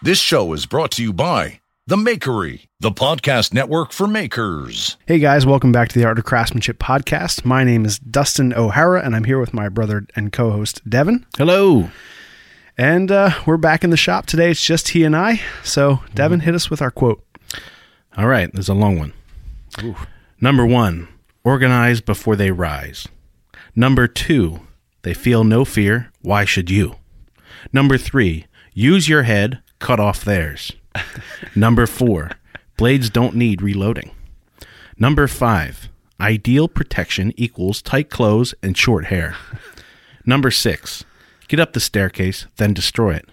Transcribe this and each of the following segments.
This show is brought to you by The Makery, the podcast network for makers. Hey guys, welcome back to the Art of Craftsmanship podcast. My name is Dustin O'Hara, and I'm here with my brother and co host, Devin. Hello. And uh, we're back in the shop today. It's just he and I. So, Devin, hit us with our quote. All right, there's a long one. Number one, organize before they rise. Number two, they feel no fear. Why should you? Number three, use your head, cut off theirs. Number four, blades don't need reloading. Number five, ideal protection equals tight clothes and short hair. Number six, get up the staircase, then destroy it.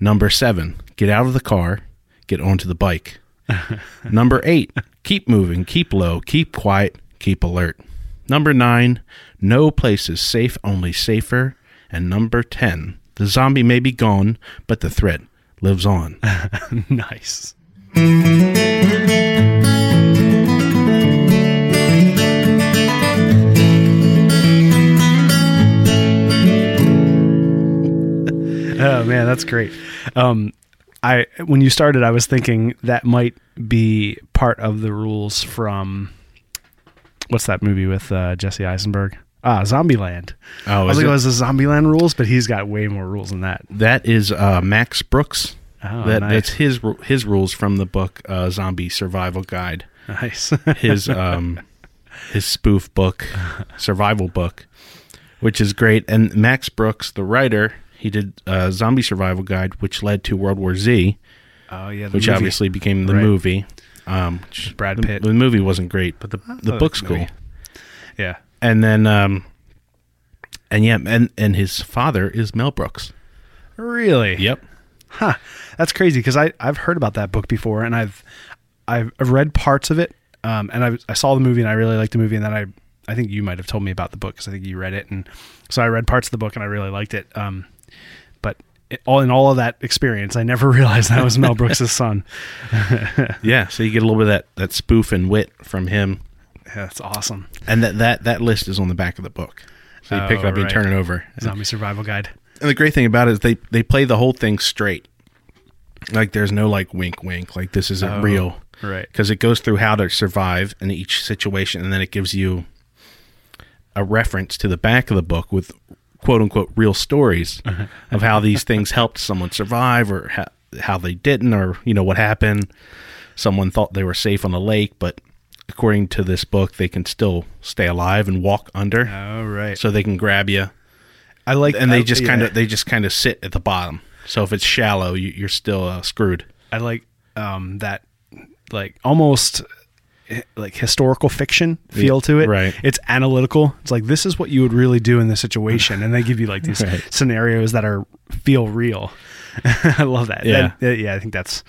Number seven, get out of the car, get onto the bike. Number eight, keep moving, keep low, keep quiet, keep alert. Number nine, no place is safe, only safer. And number 10, the zombie may be gone, but the threat lives on. nice. Oh man, that's great. Um, I when you started, I was thinking that might be part of the rules from what's that movie with uh, Jesse Eisenberg? Ah, Zombieland. Oh, I was like, it? was the Zombieland rules, but he's got way more rules than that. That is uh, Max Brooks. Oh, that, nice. That's his his rules from the book uh, Zombie Survival Guide. Nice. His um, his spoof book, survival book, which is great. And Max Brooks, the writer, he did uh, Zombie Survival Guide, which led to World War Z, oh yeah, the which movie. obviously became the Right. movie. Um, Brad the- Pitt. The, movie wasn't great, but the the book's cool. Yeah. And then um, and yeah, and and his father is Mel Brooks. Really? Yep. Huh. That's crazy because I I've heard about that book before and I've I've read parts of it. Um, and I I saw the movie and I really liked the movie and then I I think you might have told me about the book because I think you read it and so I read parts of the book and I really liked it. Um, but it, all in all of that experience, I never realized that was Mel Brooks' son. Yeah, so you get a little bit of that that spoof and wit from him. Yeah, that's awesome. And that, that, that list is on the back of the book. So you pick it Oh, up and turn it over. Zombie Survival Guide. And the great thing about it is they, they play the whole thing straight. Like there's no like wink wink, like this isn't Oh, real. right. Because it goes through how to survive in each situation and then it gives you a reference to the back of the book with quote unquote real stories of how these things helped someone survive or how, how they didn't or you know what happened. Someone thought they were safe on a lake, but according to this book, they can still stay alive and walk under, Oh right. so they can grab you. I like And they I- just yeah. kind of they just kind of sit at the bottom. So if it's shallow, you, you're still uh, screwed. I like um, that, like almost eh, like historical fiction feel to it. right. It's analytical. It's like this is what you would really do in this situation, and they give you like these Right. scenarios that are feel real. I love that. Yeah. That- yeah. I think that's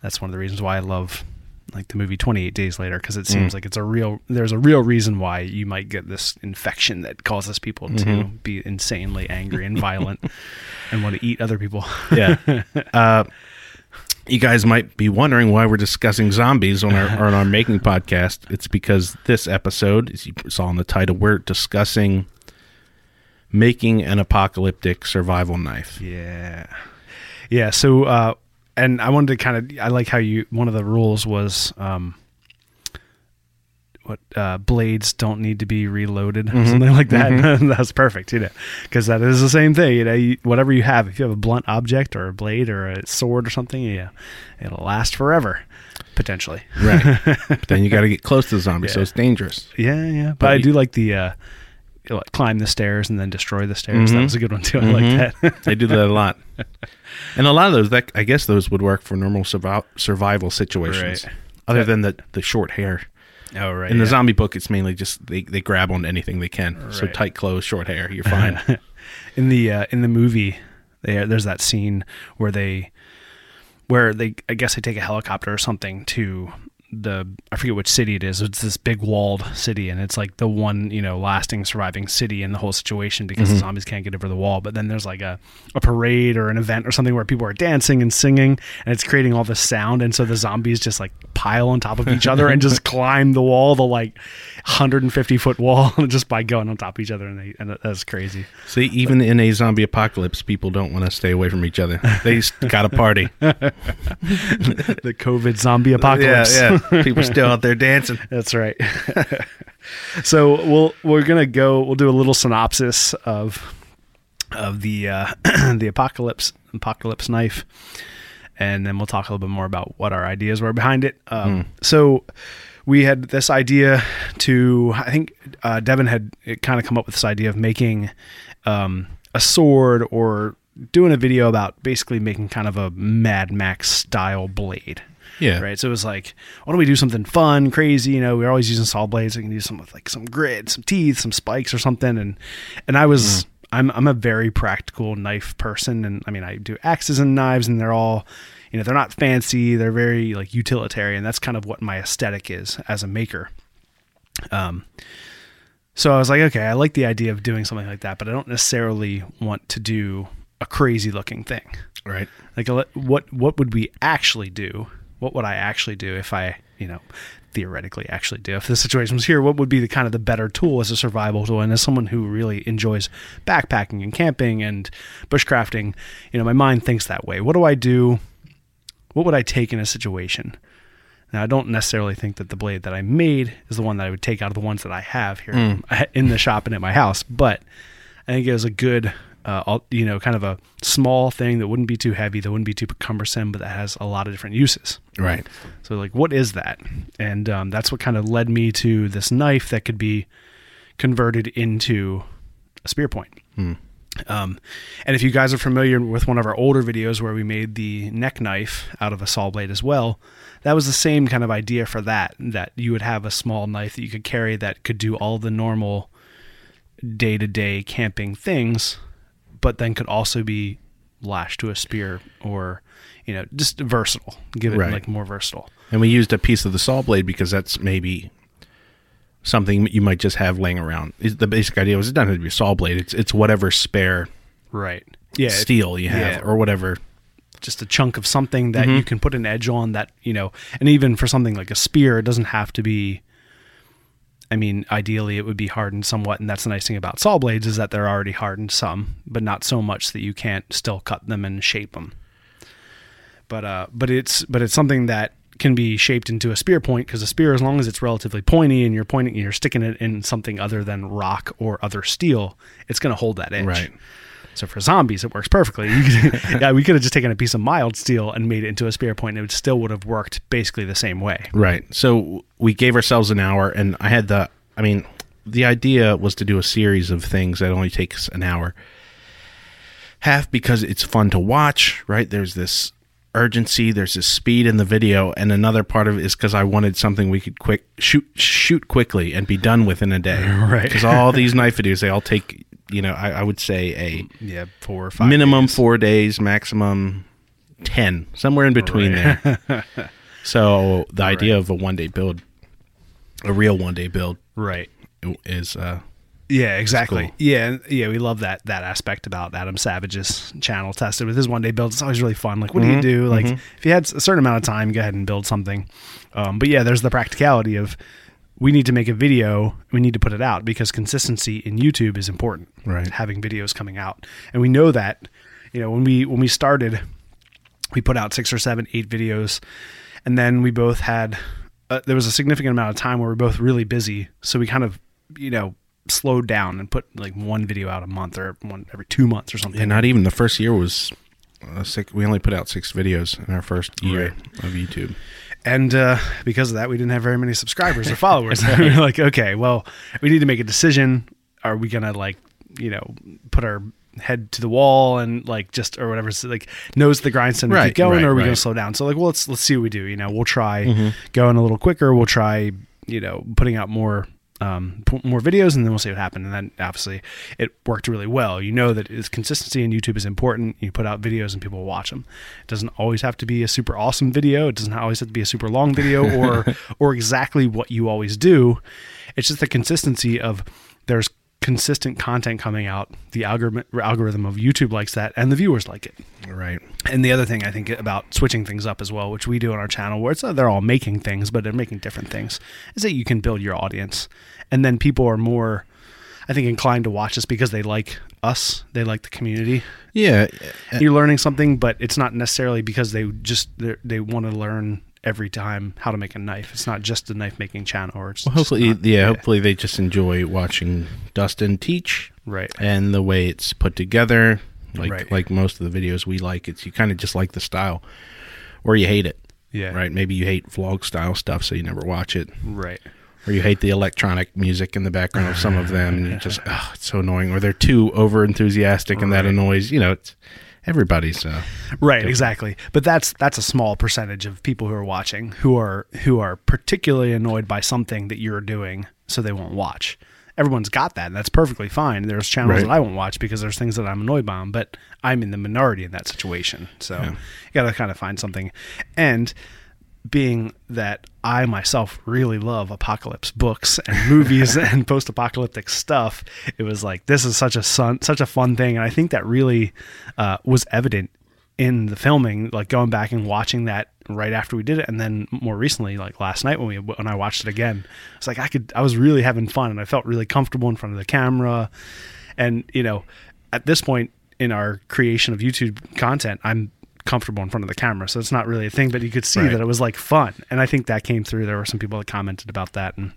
that's one of the reasons why I love like the movie 28 Days Later because it seems like it's a real. There's a real reason why you might get this infection that causes people to be insanely angry and violent and want to eat other people. Yeah. uh, you guys might be wondering why we're discussing zombies on our on our making podcast. It's because this episode, as you saw in the title, we're discussing making an apocalyptic survival knife. Yeah. Yeah. So, uh, and I wanted to kind of, I like how you, one of the rules was, um, what, uh, blades don't need to be reloaded, or something like that. That's perfect, you know, because that is the same thing. You know, you, whatever you have, if you have a blunt object or a blade or a sword or something, yeah, it'll last forever, potentially. Right. but then you got to get close to the zombie, so it's dangerous. Yeah, yeah. But, But I you- do like the, uh, know, climb the stairs and then destroy the stairs. That Mhm. was a good one too. I like that. they do that a lot. And a lot of those, that I guess those would work for normal survi- survival situations. Right. Other than the, the short hair. oh, right. In the yeah. zombie book, it's mainly just they, they grab on anything they can. Right. So tight clothes, short hair, you're fine. in the uh, in the movie They, there's that scene where they where they I guess they take a helicopter or something to the I forget which city it is. It's this big walled city, and it's like the one you know lasting surviving city in the whole situation because the mm-hmm. zombies can't get over the wall. But then there's like a, a parade or an event or something where people are dancing and singing, and it's creating all this sound, and so the zombies just like pile on top of each other and just climb the wall, the like 150 foot wall, just by going on top of each other, and, they, and that's crazy. See, even in a zombie apocalypse, people don't want to stay away from each other. They got to party. The COVID zombie apocalypse. Yeah, yeah. People still out there dancing. That's right. so we'll we're gonna go. We'll do a little synopsis of of the uh, the apocalypse apocalypse knife, and then we'll talk a little bit more about what our ideas were behind it. Um, So we had this idea to. I think uh, Devin had kind of come up with this idea of making um, a sword or doing a video about basically making kind of a Mad Max style blade Yeah. right? So it was like, why don't we do something fun, crazy? You know, we're always using saw blades. We can do something with like some grit, some teeth, some spikes, or something. And and I was, I'm I'm a very practical knife person, and I mean, I do axes and knives, and they're all, you know, they're not fancy. They're very like utilitarian. That's kind of what my aesthetic is as a maker. Um. So I was like, okay, I like the idea of doing something like that, but I don't necessarily want to do a crazy looking thing. Right. Like what what would we actually do? What would I actually do if I, you know, theoretically actually do if the situation was here? What would be the kind of the better tool as a survival tool and as someone who really enjoys backpacking and camping and bushcrafting? You know, my mind thinks that way. What do I do? What would I take in a situation? Now, I don't necessarily think that the blade that I made is the one that I would take out of the ones that I have here hmm. in the shop and at my house, but I think it was a good, uh, al- you know, kind of a small thing that wouldn't be too heavy, that wouldn't be too cumbersome, but that has a lot of different uses. Right. So, like, what is that? And um, that's what kind of led me to this knife that could be converted into a spear point. Um, and if you guys are familiar with one of our older videos where we made the neck knife out of a saw blade as well, that was the same kind of idea for that. That you would have a small knife that you could carry that could do all the normal day to day camping things, but then could also be lashed to a spear or, you know, just versatile. Give it Right. like more versatile. And we used a piece of the saw blade because that's maybe something you might just have laying around. The basic idea was it doesn't have to be a saw blade. It's it's whatever spare Right. Yeah. steel you have yeah. or whatever. just a chunk of something that mm-hmm. you can put an edge on that you know and even for something like a spear it doesn't have to be i mean ideally it would be hardened somewhat and that's the nice thing about saw blades is that they're already hardened some but not so much that you can't still cut them and shape them but uh but it's but it's something that can be shaped into a spear point because a spear as long as it's relatively pointy and you're pointing you're sticking it in something other than rock or other steel it's going to hold that edge Right. So for zombies, it works perfectly. You could, yeah, we could have just taken a piece of mild steel and made it into a spear point, and it still would have worked basically the same way. Right. So we gave ourselves an hour, and I had the. I mean, the idea was to do a series of things that only takes an hour. Half because it's fun to watch, right? There's this urgency, there's this speed in the video, and another part of it is because I wanted something we could quick shoot shoot quickly and be done within a day. Right. Because all these knife videos, they all take, you know, I, I would say a Yeah, four or five minimum days. four days, maximum ten, somewhere in between there. so the idea of a one day build, a real one day build, Right. is uh, Yeah, exactly. cool. Yeah, yeah, we love that that aspect about Adam Savage's channel tested with his one day build. It's always really fun. Like, what do you do? Like, if you had a certain amount of time, go ahead and build something. Um, but yeah, there's the practicality of we need to make a video. We need to put it out because consistency in YouTube is important. Right. having videos coming out, and we know that. You know, when we when we started, we put out six or seven, eight videos, and then we both had uh, there was a significant amount of time where we were both really busy, so we kind of you know slowed down and put like one video out a month or one every two months or something. and not even the first year was uh, six, we only put out six videos in our first year Right. of YouTube. And uh, because of that, we didn't have very many subscribers or followers. we were like, okay, well, we need to make a decision. Are we gonna like, you know, put our head to the wall and like just or whatever, so, like nose to the grindstone and Right, keep going, right, or are we right. gonna slow down? So like, well, let's let's see what we do. You know, we'll try going a little quicker. We'll try, you know, putting out more um, put more videos, and then we'll see what happened. And then obviously it worked really well. You know that it's consistency in YouTube is important. You put out videos and people watch them. It doesn't always have to be a super awesome video. It doesn't always have to be a super long video or or exactly what you always do. It's just the consistency of there's consistent content coming out. The algorithm algorithm of YouTube likes that, and the viewers like it. Right. And the other thing I think about switching things up as well, which we do on our channel, where it's uh, they're all making things, but they're making different things, is that you can build your audience, and then people are more, I think, inclined to watch us because they like us, they like the community. Yeah. You're learning something, but it's not necessarily because they just they want to learn every time how to make a knife. It's not just a knife making channel, or it's Well, hopefully, not- yeah, hopefully they just enjoy watching Dustin teach, right. and the way it's put together. Like Right. like most of the videos we like, it's you kind of just like the style, or you hate it. Yeah. Right. Maybe you hate vlog style stuff, so you never watch it, Right. or you hate the electronic music in the background of some of them, and you just oh, it's so annoying, or they're too over enthusiastic, and that annoys. You know, it's everybody's. Uh, Right, exactly. But that's that's a small percentage of people who are watching who are who are particularly annoyed by something that you're doing, so they won't watch. Everyone's got that, and that's perfectly fine. There's channels Right. that I won't watch because there's things that I'm annoyed by but I'm in the minority in that situation. So you got to kind of find something. And being that I myself really love apocalypse books and movies and post-apocalyptic stuff, it was like this is such a fun, such a fun thing, and I think that really uh, was evident in the filming. Like going back and watching that right after we did it, and then more recently, like last night when we when I watched it again, it's like I could I was really having fun, and I felt really comfortable in front of the camera, and you know, at this point in our creation of YouTube content, I'm comfortable in front of the camera so it's not really a thing but you could see Right. that it was like fun and i think that came through there were some people that commented about that and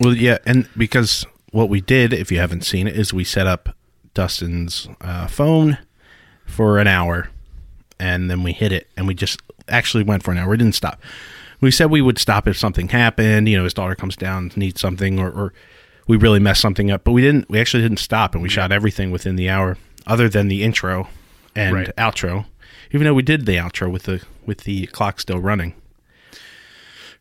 Well, yeah, and because what we did, if you haven't seen it, is we set up Dustin's uh, phone for an hour, and then we hit it, and we just actually went for an hour. We didn't stop. We said we would stop if something happened. You know, his daughter comes down, needs something, or, or we really messed something up. But we didn't. We actually didn't stop, and we shot everything within the hour, other than the intro and Right. outro. Even though we did the outro with the with the clock still running,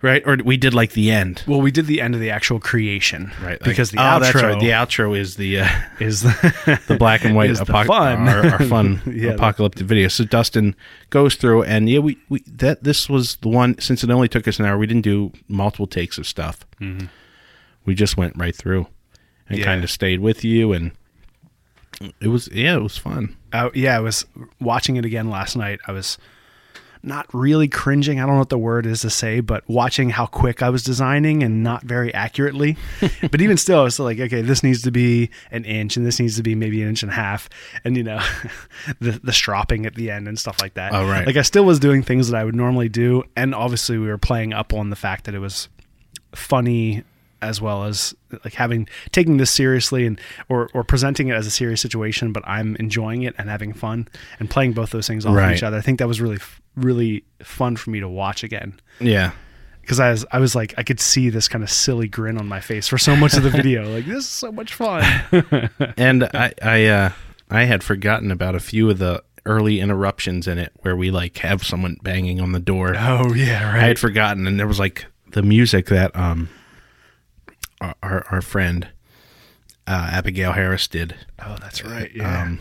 right? Or we did like the end. well we did the end of the actual creation Right, like- because the oh, outro right. The outro is the uh, is the, the black and white apoc- fun. our, our fun Yeah, apocalyptic video. So Dustin goes through, and yeah, we, we that this was the one since it only took us an hour. We didn't do multiple takes of stuff. We just went right through and Yeah. kind of stayed with you, and it was yeah, it was fun. uh, yeah, I was watching it again last night. I was not really cringing. I don't know what the word is to say, but watching how quick I was designing and not very accurately. but even still, I was like, okay, this needs to be an inch and this needs to be maybe an inch and a half. And, you know, the, the stropping at the end and stuff like that. Oh, right. Like I still was doing things that I would normally do. And obviously, we were playing up on the fact that it was funny as well as like having taking this seriously and or or presenting it as a serious situation but i'm enjoying it and having fun and playing both those things off Right. each other i think that was really really fun for me to watch again Yeah, because I was I was like I could see this kind of silly grin on my face for so much of the video like this is so much fun and I I uh, I had forgotten about a few of the early interruptions in it where we like have someone banging on the door. oh yeah right. I had forgotten, and there was like the music that um our our, friend uh, Abigail Harris did. oh that's right yeah Um,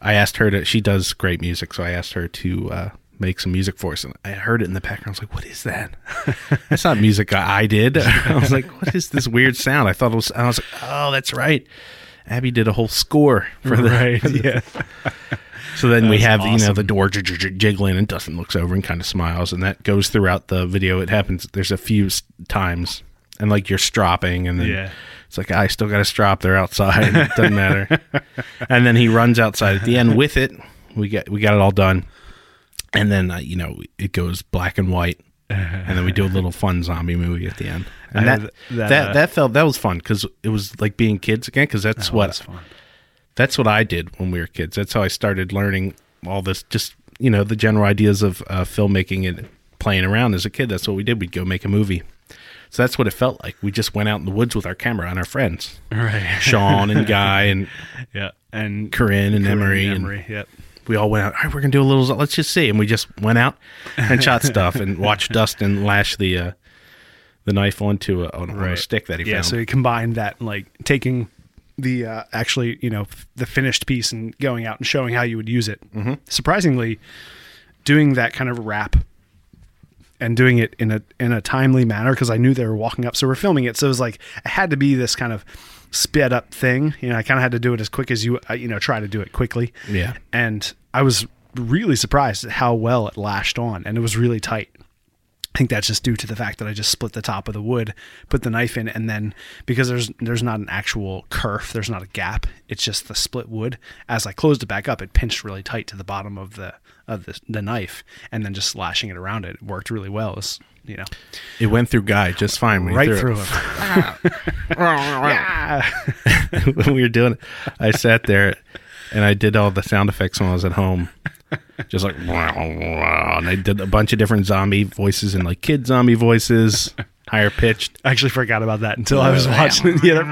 I asked her to. She does great music, so I asked her to uh, make some music for us, and I heard it in the background. I was like, "What is that? that's not music I, did." I was like, "What is this weird sound?" I thought it was. I was like, "Oh, that's right." Abby did a whole score for the right yeah so then we That's have you know the door j- j- j- jiggling, and Dustin looks over and kind of smiles, and that goes throughout the video. It happens. There's a few times, and like you're stropping, and then Yeah. it's like I still got a strop. They're outside. it doesn't matter. and then he runs outside at the end with it. We get we got it all done, and then uh, you know it goes black and white, and then we do a little fun zombie movie at the end. And that that that, that, uh, felt that was fun because it was like being kids again. Because that's Oh, what that's fun. that's what I did when we were kids. That's how I started learning all this, just you know, the general ideas of uh, filmmaking and playing around as a kid. That's what we did. We'd go make a movie. So that's what it felt like. We just went out in the woods with our camera and our friends, right Sean and Guy and yeah and Corinne and Corinne Emery, and Emery yep we all went out. All right, we're gonna do a little. Let's just see, and we just went out and shot stuff and watched Dustin lash the uh, the knife onto a, on, on a stick that he yeah, found. so he combined that, like taking the uh, actually, you know, f- the finished piece and going out and showing how you would use it. Mm-hmm. Surprisingly, doing that kind of wrap and doing it in a in a timely manner because I knew they were walking up, so we're filming it. So it was like it had to be this kind of sped up thing. You know, I kind of had to do it as quick as you, uh, you know, try to do it quickly. Yeah. and I was really surprised at how well it lashed on, and it was really tight. I think that's just due to the fact that I just split the top of the wood, put the knife in, and then because there's there's not an actual kerf, there's not a gap. It's just the split wood. As I closed it back up, it pinched really tight to the bottom of the of the, the knife, and then just slashing it around it, it worked really well. It's, you know, it went through Guy just fine. When right through it. him. when we were doing it, I sat there and I did all the sound effects when I was at home. Just like, and I did a bunch of different zombie voices and like kid zombie voices, higher pitched. I actually forgot about that until I was watching the other.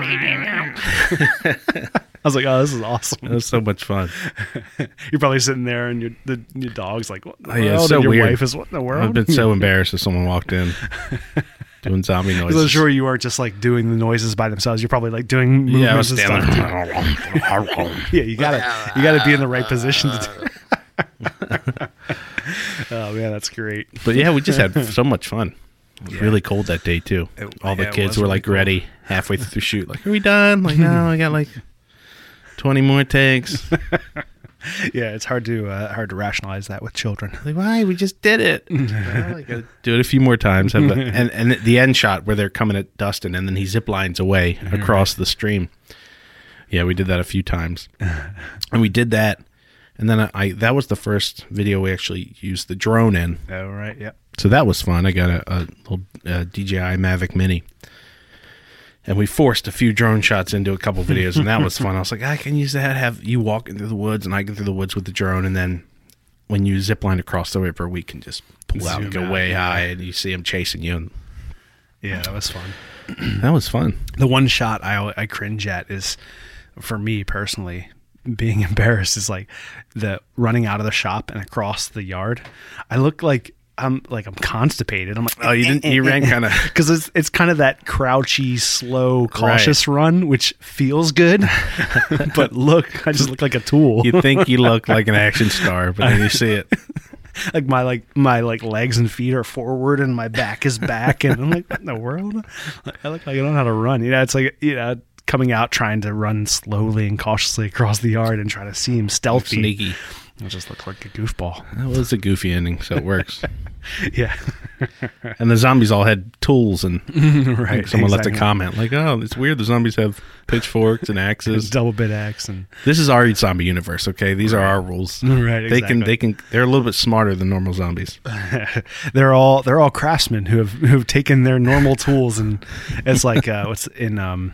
I was like, "Oh, this is awesome. It was so much fun. You're probably sitting there, and your the, your dog's like, "What in the Oh, yeah, world?" so and your weird. wife is, "What in the world?" I've been so embarrassed if someone walked in doing zombie noises. I'm sure you weren't just like doing the noises by themselves. You're probably like doing movements Yeah, I was and stuff. Yeah, you gotta you gotta be in the right position to do. oh man, that's great. But yeah, we just had so much fun. It was really cold that day too. It- All the yeah, kids were really like ready halfway through shoot. Like, are we done? Like, no, I got like twenty more takes. Yeah, it's hard to uh, hard to rationalize that with children. Like, why? We just did it. Well, do it a few more times. Have the, and and the end shot where they're coming at Dustin, and then he zip lines away across the stream. Yeah, we did that a few times, and we did that. And then I, I that was the first video we actually used the drone in. Oh right, yep. So that was fun. I got a, a little uh, DJI Mavic Mini, and we forced a few drone shots into a couple videos, and that was fun. I was like, I can use that. Have you walking through the woods, and I go through the woods with the drone, and then when you zip line across the river, we can just pull out and go out, way yeah. high, and you see them chasing you. And Yeah, that was fun. that was fun. The one shot I I cringe at is, for me personally, being embarrassed is like the running out of the shop and across the yard. I look like I'm like I'm constipated. I'm like, Oh, you didn't. You ran kind of. because it's it's kind of that crouchy, slow, cautious run, which feels good. but look, I just look like a tool. You think you look like an action star, but then you see it. like my like my like legs and feet are forward and my back is back, and I'm like, what in the world? I look like I don't know how to run. You know, it's like you know. Coming out trying to run slowly and cautiously across the yard and try to seem stealthy. Sneaky. I just look like a goofball. That was a goofy ending, so it works. Yeah, And the zombies all had tools, and right. someone left a comment like, "Oh, it's weird. The zombies have pitchforks and axes." double bit axe and This is our zombie universe, okay? These are our rules. Right, They can. They can. They're a little bit smarter than normal zombies. they're all they're all craftsmen who have who've taken their normal tools and it's like uh, what's in um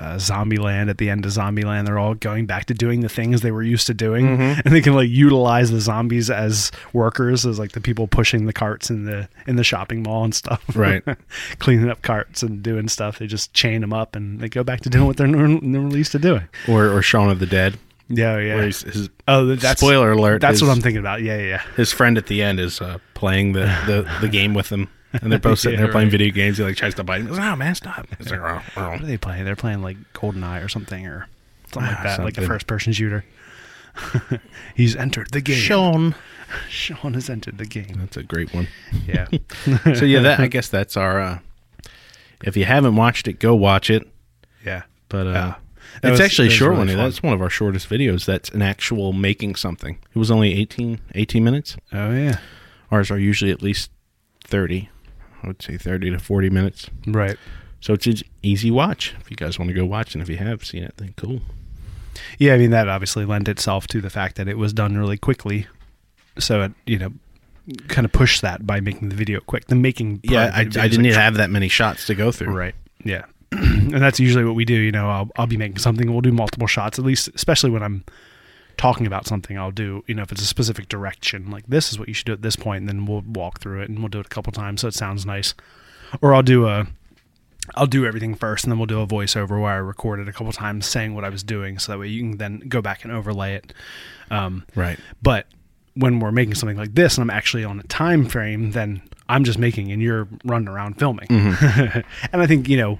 uh, Zombieland at the end of Zombieland, they're all going back to doing the things they were used to doing, Mm-hmm. and they can like utilize the zombies as workers, as like the people pushing the carts in the in the shopping mall and stuff, Right. Cleaning up carts and doing stuff. They just chain them up and they go back to doing what they're normally used to doing. Or or Shaun of the Dead. Yeah, yeah. Where he's, his oh, that's spoiler alert. That's his, what I'm thinking about. Yeah, yeah. yeah. His friend at the end is uh, playing the, the, the game with him, and they're both sitting Yeah, there playing right. video games. He like tries to bite him. He goes, "Oh man, stop!" He's like, "Oh, oh." What are they playing? They're playing like GoldenEye or something or something like Ah, that, like a something. first person shooter. He's entered the game. Sean. Sean has entered the game. That's a great one. Yeah. So yeah, that I guess that's our. Uh, if you haven't watched it, go watch it. yeah. But uh, Yeah. That it's was- actually a that was short really one. fun. That's one of our shortest videos. That's an actual making something. It was only 18, 18 minutes. Oh yeah. Ours are usually at least 30. I would say 30 to 40 minutes. Right. So it's an easy watch. If you guys want to go watch, and if you have seen it, then cool. Yeah, I mean that obviously lent itself to the fact that it was done really quickly. So it, you know, kind of pushed that by making the video quick. The making Yeah, I, I the video is, didn't like, have that many shots to go through. Right. Yeah. and that's usually what we do. You know, I'll I'll be making something. We'll do multiple shots, at least, especially when I'm talking about something. I'll do. You know, if it's a specific direction, like this is what you should do at this point, and then we'll walk through it and we'll do it a couple times so it sounds nice. Or I'll do a. I'll do everything first, and then we'll do a voiceover where I record it a couple times, saying what I was doing, so that way you can then go back and overlay it. Um, Right. but when we're making something like this, and I'm actually on a time frame, then I'm just making and you're running around filming. Mm-hmm. and I think, you know,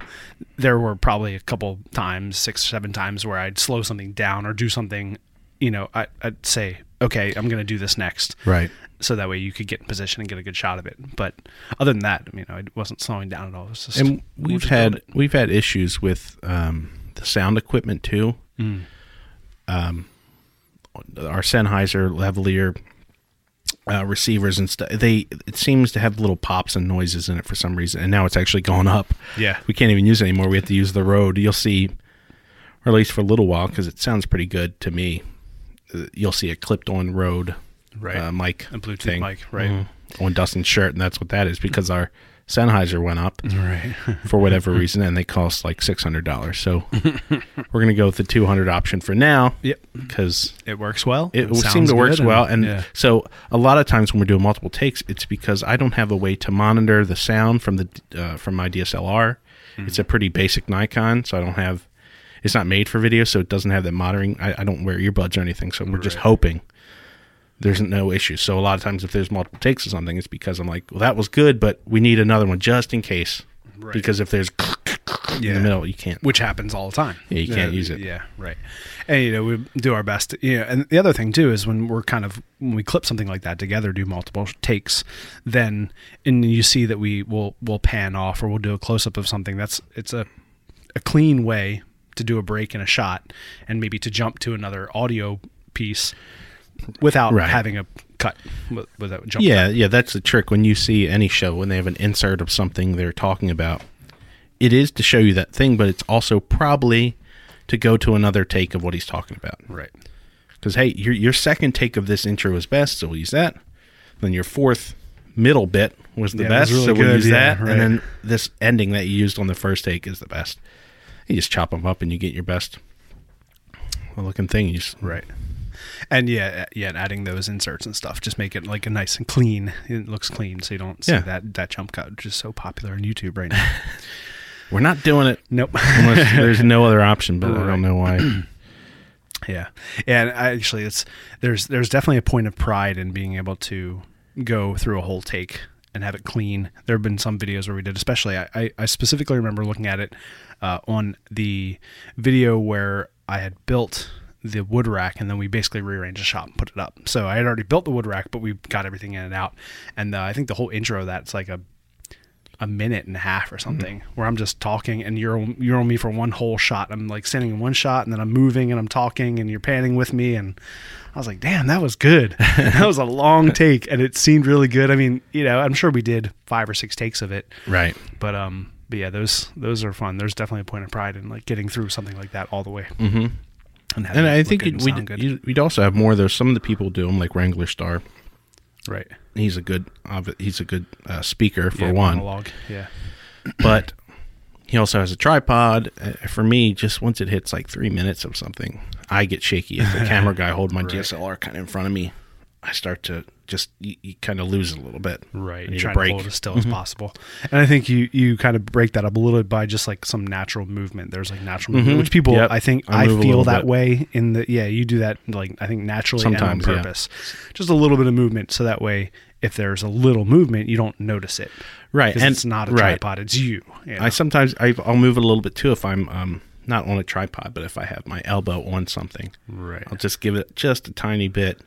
there were probably a couple times, six, or seven times where I'd slow something down or do something, you know, I, I'd say, okay, I'm going to do this next. Right. So that way you could get in position and get a good shot of it. But other than that, I mean, I wasn't slowing down at all. It was just, and we've had we've had issues with um, the sound equipment too. Mm. Um, our Sennheiser lavalier uh, receivers and stuff. They it seems to have little pops and noises in it for some reason, and now it's actually gone up. Yeah. we can't even use it anymore. We have to use the Rode. You'll see, or at least for a little while, because it sounds pretty good to me. You'll see a clipped on Rode Right. uh, mic, A Bluetooth thing. mic, right. Mhm. on Dustin's shirt, and that's what that is because our Sennheiser went up Right. for whatever reason, and they cost like six hundred dollars. So we're gonna go with the two hundred option for now. Yep. because It works well. it, sounds seems to works well. And yeah. so a lot of times when we're doing multiple takes, it's because I don't have a way to monitor the sound from the uh, from my DSLR. Hmm. It's a pretty basic Nikon, so I don't have. It's not made for video, so it doesn't have that monitoring. I, I don't wear earbuds or anything, so we're just hoping there's no issues. So a lot of times, if there's multiple takes or something, it's because I'm like, well, that was good, but we need another one just in case. Right. Because if there's in the middle, you can't. which happens all the time. Yeah, you can't use it. Yeah, right. And you know, we do our best. To, you know, and the other thing too is when we're kind of when we clip something like that together, do multiple takes, then and you see that we will will pan off or we'll do a close up of something. That's it's a a clean way to do a break in a shot and maybe to jump to another audio piece without Right. having a cut with- without jump. Yeah, yeah, that's the trick. When you see any show, when they have an insert of something they're talking about, it is to show you that thing, but it's also probably to go to another take of what he's talking about. Right. Because hey, your your second take of this intro is best, so we'll use that. Then your fourth middle bit was the Yeah, it was best, really so we'll good, use yeah, that. right. And then this ending that you used on the first take is the best. You just chop them up and you get your best looking thing. You just, Right. And yeah, yeah, and adding those inserts and stuff just make it like a nice and clean. It looks clean, so you don't see Yeah. that that jump cut, which is so popular on YouTube right now. We're not doing it nope. unless there's no other option, but I don't know why. yeah, and I, actually, it's there's there's definitely a point of pride in being able to go through a whole take and have it clean. There have been some videos where we did, especially I, I, specifically remember looking at it uh, on the video where I had built the wood rack and then we basically rearranged the shop and put it up. So I had already built the wood rack, but we got everything in and out. And uh, I think the whole intro of that's like a a minute and a half or something where I'm just talking and you're you're on me for one whole shot. I'm like standing in one shot and then I'm moving and I'm talking and you're panning with me and I was like, damn, that was good. that was a long take and it seemed really good. I mean, you know, I'm sure we did five or six takes of it, Right. but um, but yeah, those those are fun. There's definitely a point of pride in like getting through something like that all the way. Mm-hmm. And, And I think it, and we'd, also have more of those. Some of the people do them, like Wranglerstar. right He's a good, he's a good uh, speaker for yeah, one. monologue. Yeah, but he also has a tripod. Uh, for me, just once it hits like three minutes of something, I get shaky. If the camera guy hold my DSLR kind of in front of me, I start to just you, you kind of lose it a little bit. right. A Trying break. to hold it as still as possible. And I think you you kind of break that up a little bit by just like some natural movement. There's like natural movement, Mhm. which people Yep. I think I I, feel that bit. way in the yeah you do that like I think naturally Sometimes, and on purpose. Just a little bit of movement, so that way if there's a little movement, you don't notice it. Right. and- it's not a right. tripod; it's you. you know? I sometimes I, I'll move it a little bit too if I'm um, not on a tripod, but if I have my elbow on something, right. I'll just give it just a tiny bit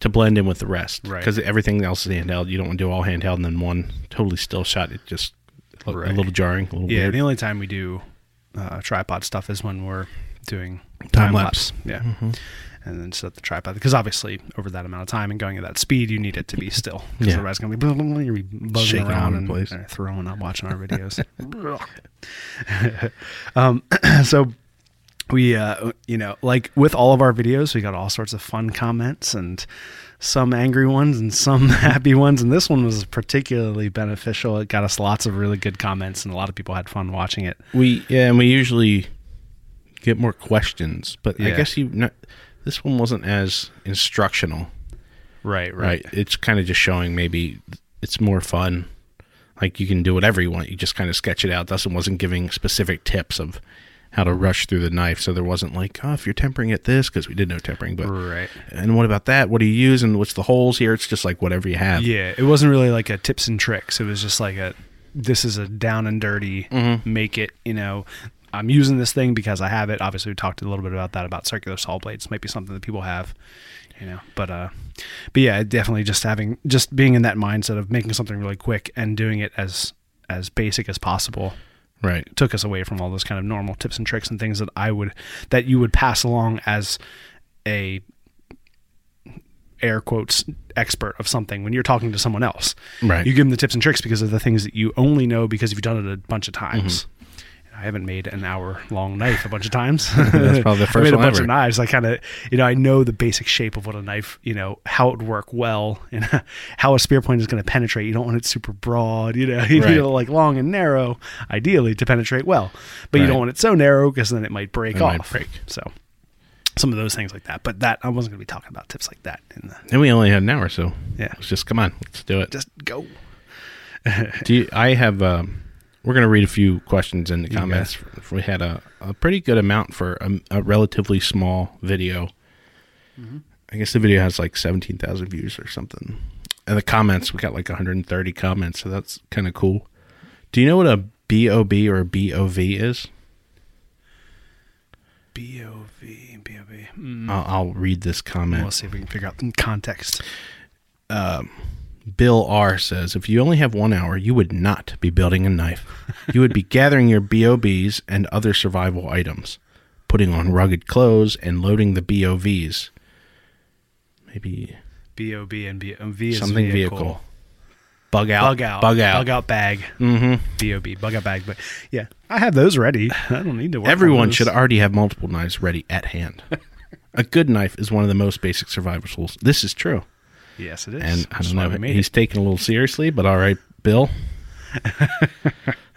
to blend in with the rest. Right. Because everything else is handheld. You don't want to do all handheld and then one totally still shot. It just a Right. little jarring, a little Yeah, weird. the only time we do uh, tripod stuff is when we're doing Time time, lapse. Mm-hmm. Yeah. And then set the tripod because obviously over that amount of time and going at that speed, you need it to be still. Because Yeah. otherwise, it's gonna be blah, blah, blah, you'll be buzzing Shaking around and place. uh, throwing up watching our videos. um, so we, uh, you know, like with all of our videos, we got all sorts of fun comments and some angry ones and some happy ones. And this one was particularly beneficial. It got us lots of really good comments, and a lot of people had fun watching it. We yeah, and we usually get more questions, but I guess you not, this one wasn't as instructional, Right, right? It's kind of just showing maybe it's more fun. Like you can do whatever you want. You just kind of sketch it out. Dustin wasn't giving specific tips of how to rush through the knife. So there wasn't like, oh, if you're tempering at this, because we did no tempering, but Right. and what about that? What do you use? And what's the holes here? It's just like whatever you have. Yeah, it wasn't really like a tips and tricks. It was just like a this is a down and dirty, Mm-hmm. make it, you know, I'm using this thing because I have it. Obviously, we talked a little bit about that about circular saw blades. Might be something that people have, you know. But uh but yeah, definitely just having just being in that mindset of making something really quick and doing it as as basic as possible Right. took us away from all those kind of normal tips and tricks and things that I would that you would pass along as a air quotes expert of something when you're talking to someone else. Right. You give them the tips and tricks because of the things that you only know because you've done it a bunch of times. Mm-hmm. I haven't made an hour long knife a bunch of times. That's probably the first I made a bunch ever. of knives. I kind of, you know, I know the basic shape of what a knife, you know, how it would work well and how a spear point is going to penetrate. You don't want it super broad, you know, you Right. need it like long and narrow, ideally to penetrate well, but you don't want it so narrow because then it might break It off. might break. So some of those things like that, but that I wasn't going to be talking about tips like that. In the, And we only had an hour, so Yeah. let's just come on, let's do it. just go. Do you, I have? Um, we're going to read a few questions in the comments. We had a, a pretty good amount for a, a relatively small video. Mm-hmm. I guess the video has like seventeen thousand views or something. And the comments, we got like 130 comments, so that's kind of cool. Do you know what a BOB or a BOV is? B O V B O V. Mm. I'll, I'll read this comment. We'll see if we can figure out the context. Bill R says, if you only have one hour, you would not be building a knife. You would be gathering your BOBs and other survival items, putting on rugged clothes, and loading the BOVs. Maybe B O B and B V is something vehicle. Bug out. Bug out. Bug out. Bug out bag. Mm-hmm. B O B. Bug out bag. But yeah, I have those ready. I don't need to. Work on Everyone should already have multiple knives ready at hand. a good knife is one of the most basic survival tools. This is true. Yes, it is. And I don't know, we he's it. taken a little seriously, but all right, Bill.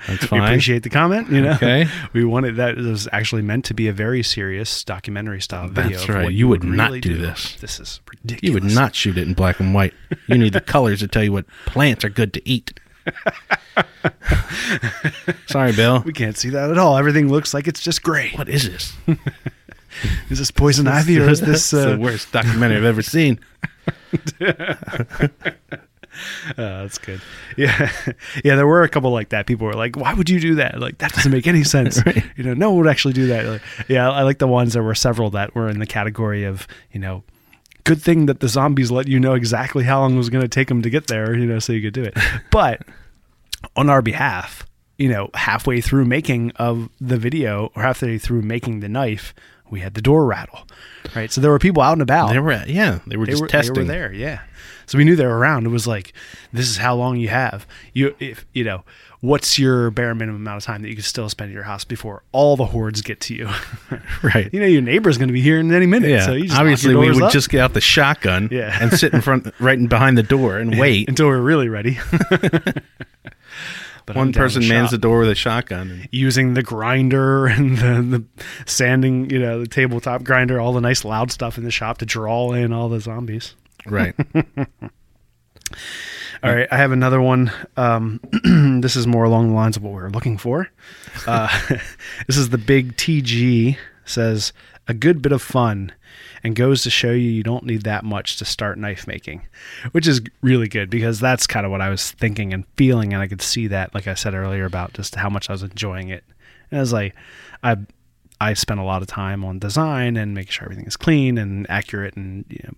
That's We fine. appreciate the comment. You know, Okay. we wanted that it was actually meant to be a very serious documentary style video. That's right. You would really not do this. This is ridiculous. You would not shoot it in black and white. You need the colors to tell you what plants are good to eat. Sorry, Bill. We can't see that at all. Everything looks like it's just gray. What is this? Is this poison ivy or is this? Uh, the worst documentary I've ever seen. Uh, that's good. Yeah, yeah. There were a couple like that. People were like, "Why would you do that? Like that doesn't make any sense." You know, no one would actually do that. Like, yeah, I like the ones. There were several that were in the category of you know, good thing that the zombies let you know exactly how long it was going to take them to get there. You know, so you could do it. But on our behalf, you know, halfway through making of the video or halfway through making the knife, we had the door rattle. Right, so there were people out and about They were, yeah, they were they just were, testing. They were there, yeah. So we knew they were around. It was like, this is how long you have. You, if you know, what's your bare minimum amount of time that you can still spend at your house before all the hordes get to you? Right. you know, your neighbor's going to be here in any minute. Yeah. So you just Obviously, we would up just get out the shotgun Yeah. and sit in front, right in behind the door and wait. until we're really ready. But One person mans the door with a shotgun. And, using the grinder and the, the sanding, you know, the tabletop grinder, all the nice loud stuff in the shop to draw in all the zombies. right. All right, I have another one. Um, this is more along the lines of what we were looking for. Uh, this is the big TG says a good bit of fun and goes to show you you don't need that much to start knife making, which is really good because that's kind of what I was thinking and feeling, and I could see that, like I said earlier, about just how much I was enjoying it. And I was like, I I spent a lot of time on design and making sure everything is clean and accurate and you know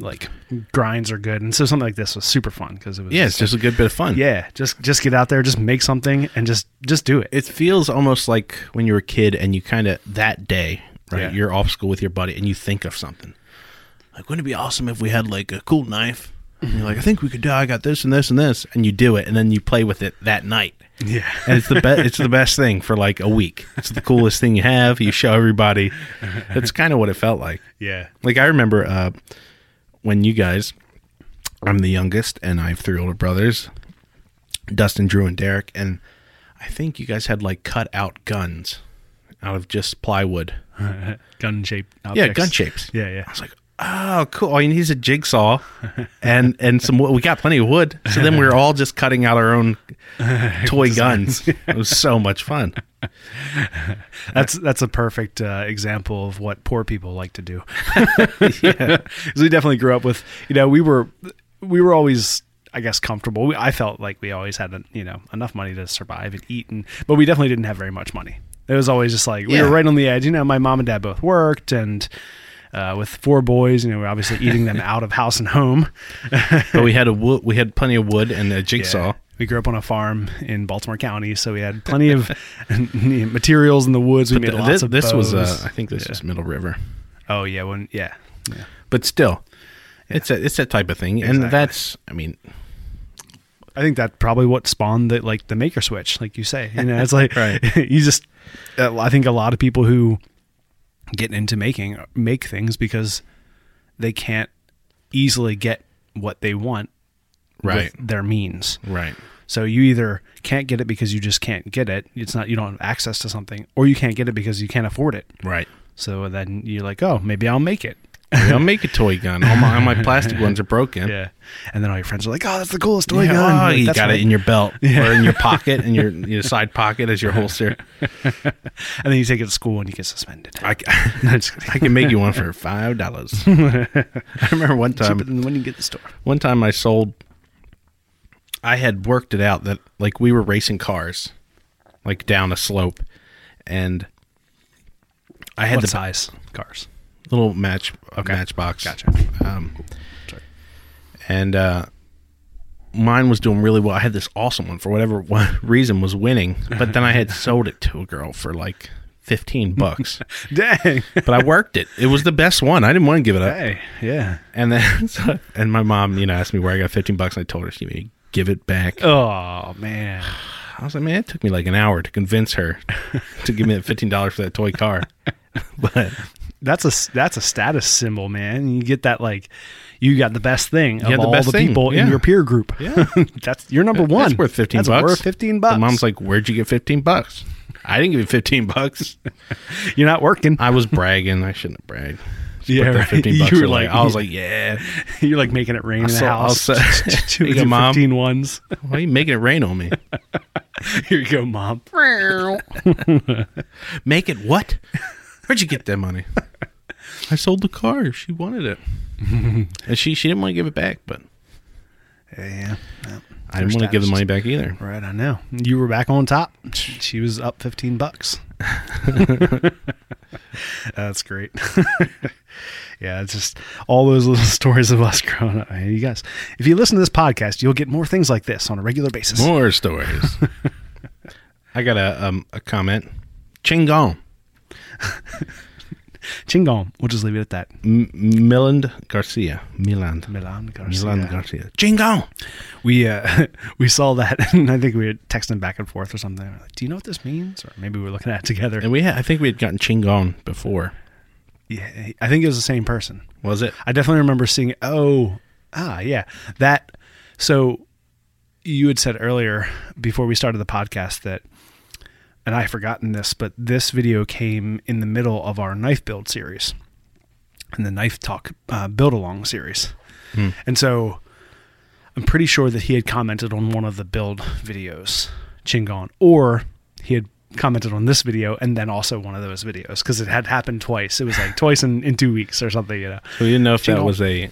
like grinds are good and so something like this was super fun because it was Yeah, it's just a good bit of fun. yeah just just get out there just make something and just just do it It feels almost like when you were a kid and you kind of, that day, right, Yeah. you're off school with your buddy and you think of something. Like, wouldn't it be awesome if we had like a cool knife? And you're like, I think we could do. I got this and this and this, and you do it, and then you play with it that night. yeah and it's the best. it's the best thing for like a week. It's the coolest thing you have. You show everybody. That's kind of what it felt like. yeah Like I remember uh, when you guys. I'm the youngest, and I have three older brothers, Dustin, Drew, and Derek, and I think you guys had like cut out guns out of just plywood. gun shaped Yeah, gun shapes. yeah yeah I was like, oh, cool. All you need is a jigsaw and and some. We got plenty of wood, so then we were all just cutting out our own toy guns. It was so much fun. That's that's a perfect uh, example of what poor people like to do. yeah, we definitely grew up with you know we were we were always I guess comfortable. I felt like we always had you know enough money to survive and eat, and but we definitely didn't have very much money. It was always just like we Yeah. were right on the edge. You know, my mom and dad both worked, and uh, with four boys, you know, we're obviously eating them out of house and home. But we had a wood. We had plenty of wood and a jigsaw. Yeah. We grew up on a farm in Baltimore County, so we had plenty of materials in the woods. We But made th- lots this, of this was, uh. I think this Yeah. was Middle River, Oh yeah, when yeah, yeah. but still, it's a, it's that type of thing, and that's, I mean, I think that probably what spawned the like the maker switch, like you say. You know, it's like Right. you just. Uh, I think a lot of people who get into making make things because they can't easily get what they want Right. with their means. right, So you either can't get it because you just can't get it. It's not you don't have access to something, or you can't get it because you can't afford it. right. So then you're like, oh, maybe I'll make it. I'll make a toy gun. All my, all my plastic ones are broken. Yeah. And then all your friends are like, oh, that's the coolest toy Yeah, gun. oh, Like, you got right." it in your belt or in your pocket, in your, your side pocket as your holster. And then you take it to school and you get suspended. I, ca- I can make you one for five dollars. I remember one time. Cheaper than when you get the store. One time I sold. I had worked it out that like we were racing cars, like down a slope, and I had What the size cars? Little match Okay. matchbox. Gotcha. Um, Sorry. and uh, mine was doing really well. I had this awesome one for whatever reason was winning, but then I had sold it to a girl for like fifteen bucks. Dang. but I worked it. It was the best one. I didn't want to give it up. hey, yeah. And then so, and my mom, you know, asked me where I got fifteen bucks. And I told her she made give it back. Oh, man. I was like, man, it took me like an hour to convince her to give me that fifteen dollars for that toy car. but That's a that's a status symbol, man. You get that like you got the best thing of had the all best the thing, people in your peer group. Yeah. that's you're number one. That's worth fifteen That's bucks. Worth fifteen bucks. The mom's like, "Where'd you get fifteen bucks?" I didn't give you fifteen bucks. you're not working. I was bragging. I shouldn't have bragged. Just Yeah, right. fifteen bucks. You were away. like- I was like, "Yeah." you're like making it rain in the saw- house. Here you go, Mom. 15 ones. Why are you making it rain on me? Here you go, mom. Make it what? Where'd you get that money? I sold the car. She wanted it, and she she didn't want to give it back, but Yeah. I didn't want to give the money back either. Right, I know. You were back on top. She was up 15 bucks. That's great. yeah, it's just all those little stories of us growing up. You guys, if you listen to this podcast, you'll get more things like this on a regular basis. More stories. I got a um, a comment. Chingon. Chingom. We'll just leave it at that. M- Miland Garcia. Miland. Milan Garcia. Milan Garcia. Chingon. We uh, we saw that, and I think we were texting back and forth or something. We're like, Do you know what this means? Or maybe we were looking at it together. And we had, I think we had gotten Chingon before. yeah, I think it was the same person. Was it? I definitely remember seeing. Oh, ah, yeah, that. So, you had said earlier before we started the podcast that, and I have forgotten this, but this video came in the middle of our knife build series, and the knife talk uh, build along series, hmm. and so I'm pretty sure that he had commented on one of the build videos, Chingon, or he had commented on this video and then also one of those videos because it had happened twice. It was like twice in, in two weeks or something, you know. We didn't know if that was a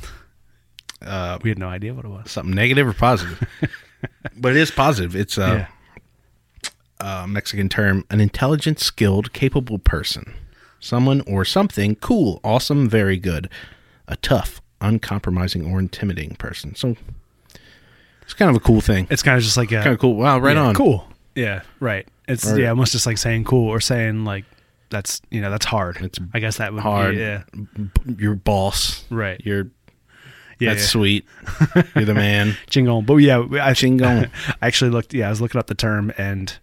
uh, We had no idea what it was. something negative or positive. but it is positive. It's a, yeah. A Mexican term, an intelligent, skilled, capable person. Someone or something cool, awesome, very good. A tough, uncompromising, or intimidating person. So it's kind of a cool thing. It's kind of just like a kind of cool. Wow, right yeah, on. Cool. Yeah, right. It's Or- yeah, almost just like saying cool or saying like that's you know that's hard. It's I guess that would Hard. Be, yeah. Your boss. Right. You're Yeah. that's yeah. sweet. You're the man. Chingon. But yeah, I Chingon. I actually looked. Yeah, I was looking up the term, and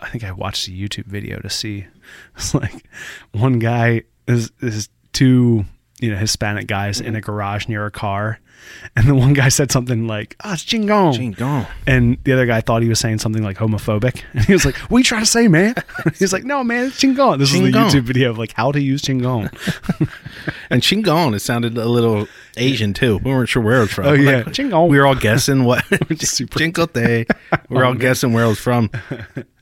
I think I watched a YouTube video to see. It's like one guy is is two you know Hispanic guys in a garage near a car, and the one guy said something like, "Ah, it's chingon." Chingon. And the other guy thought he was saying something like homophobic, and he was like, "What are you trying to say, man?" He's like, "No, man, it's chingon." This is a YouTube video of like how to use chingon. And Chingon, it sounded a little Asian too. We weren't sure where it was from. Oh, yeah. Like, Chingon. We were all guessing what Cincote. We were all guessing where it was from.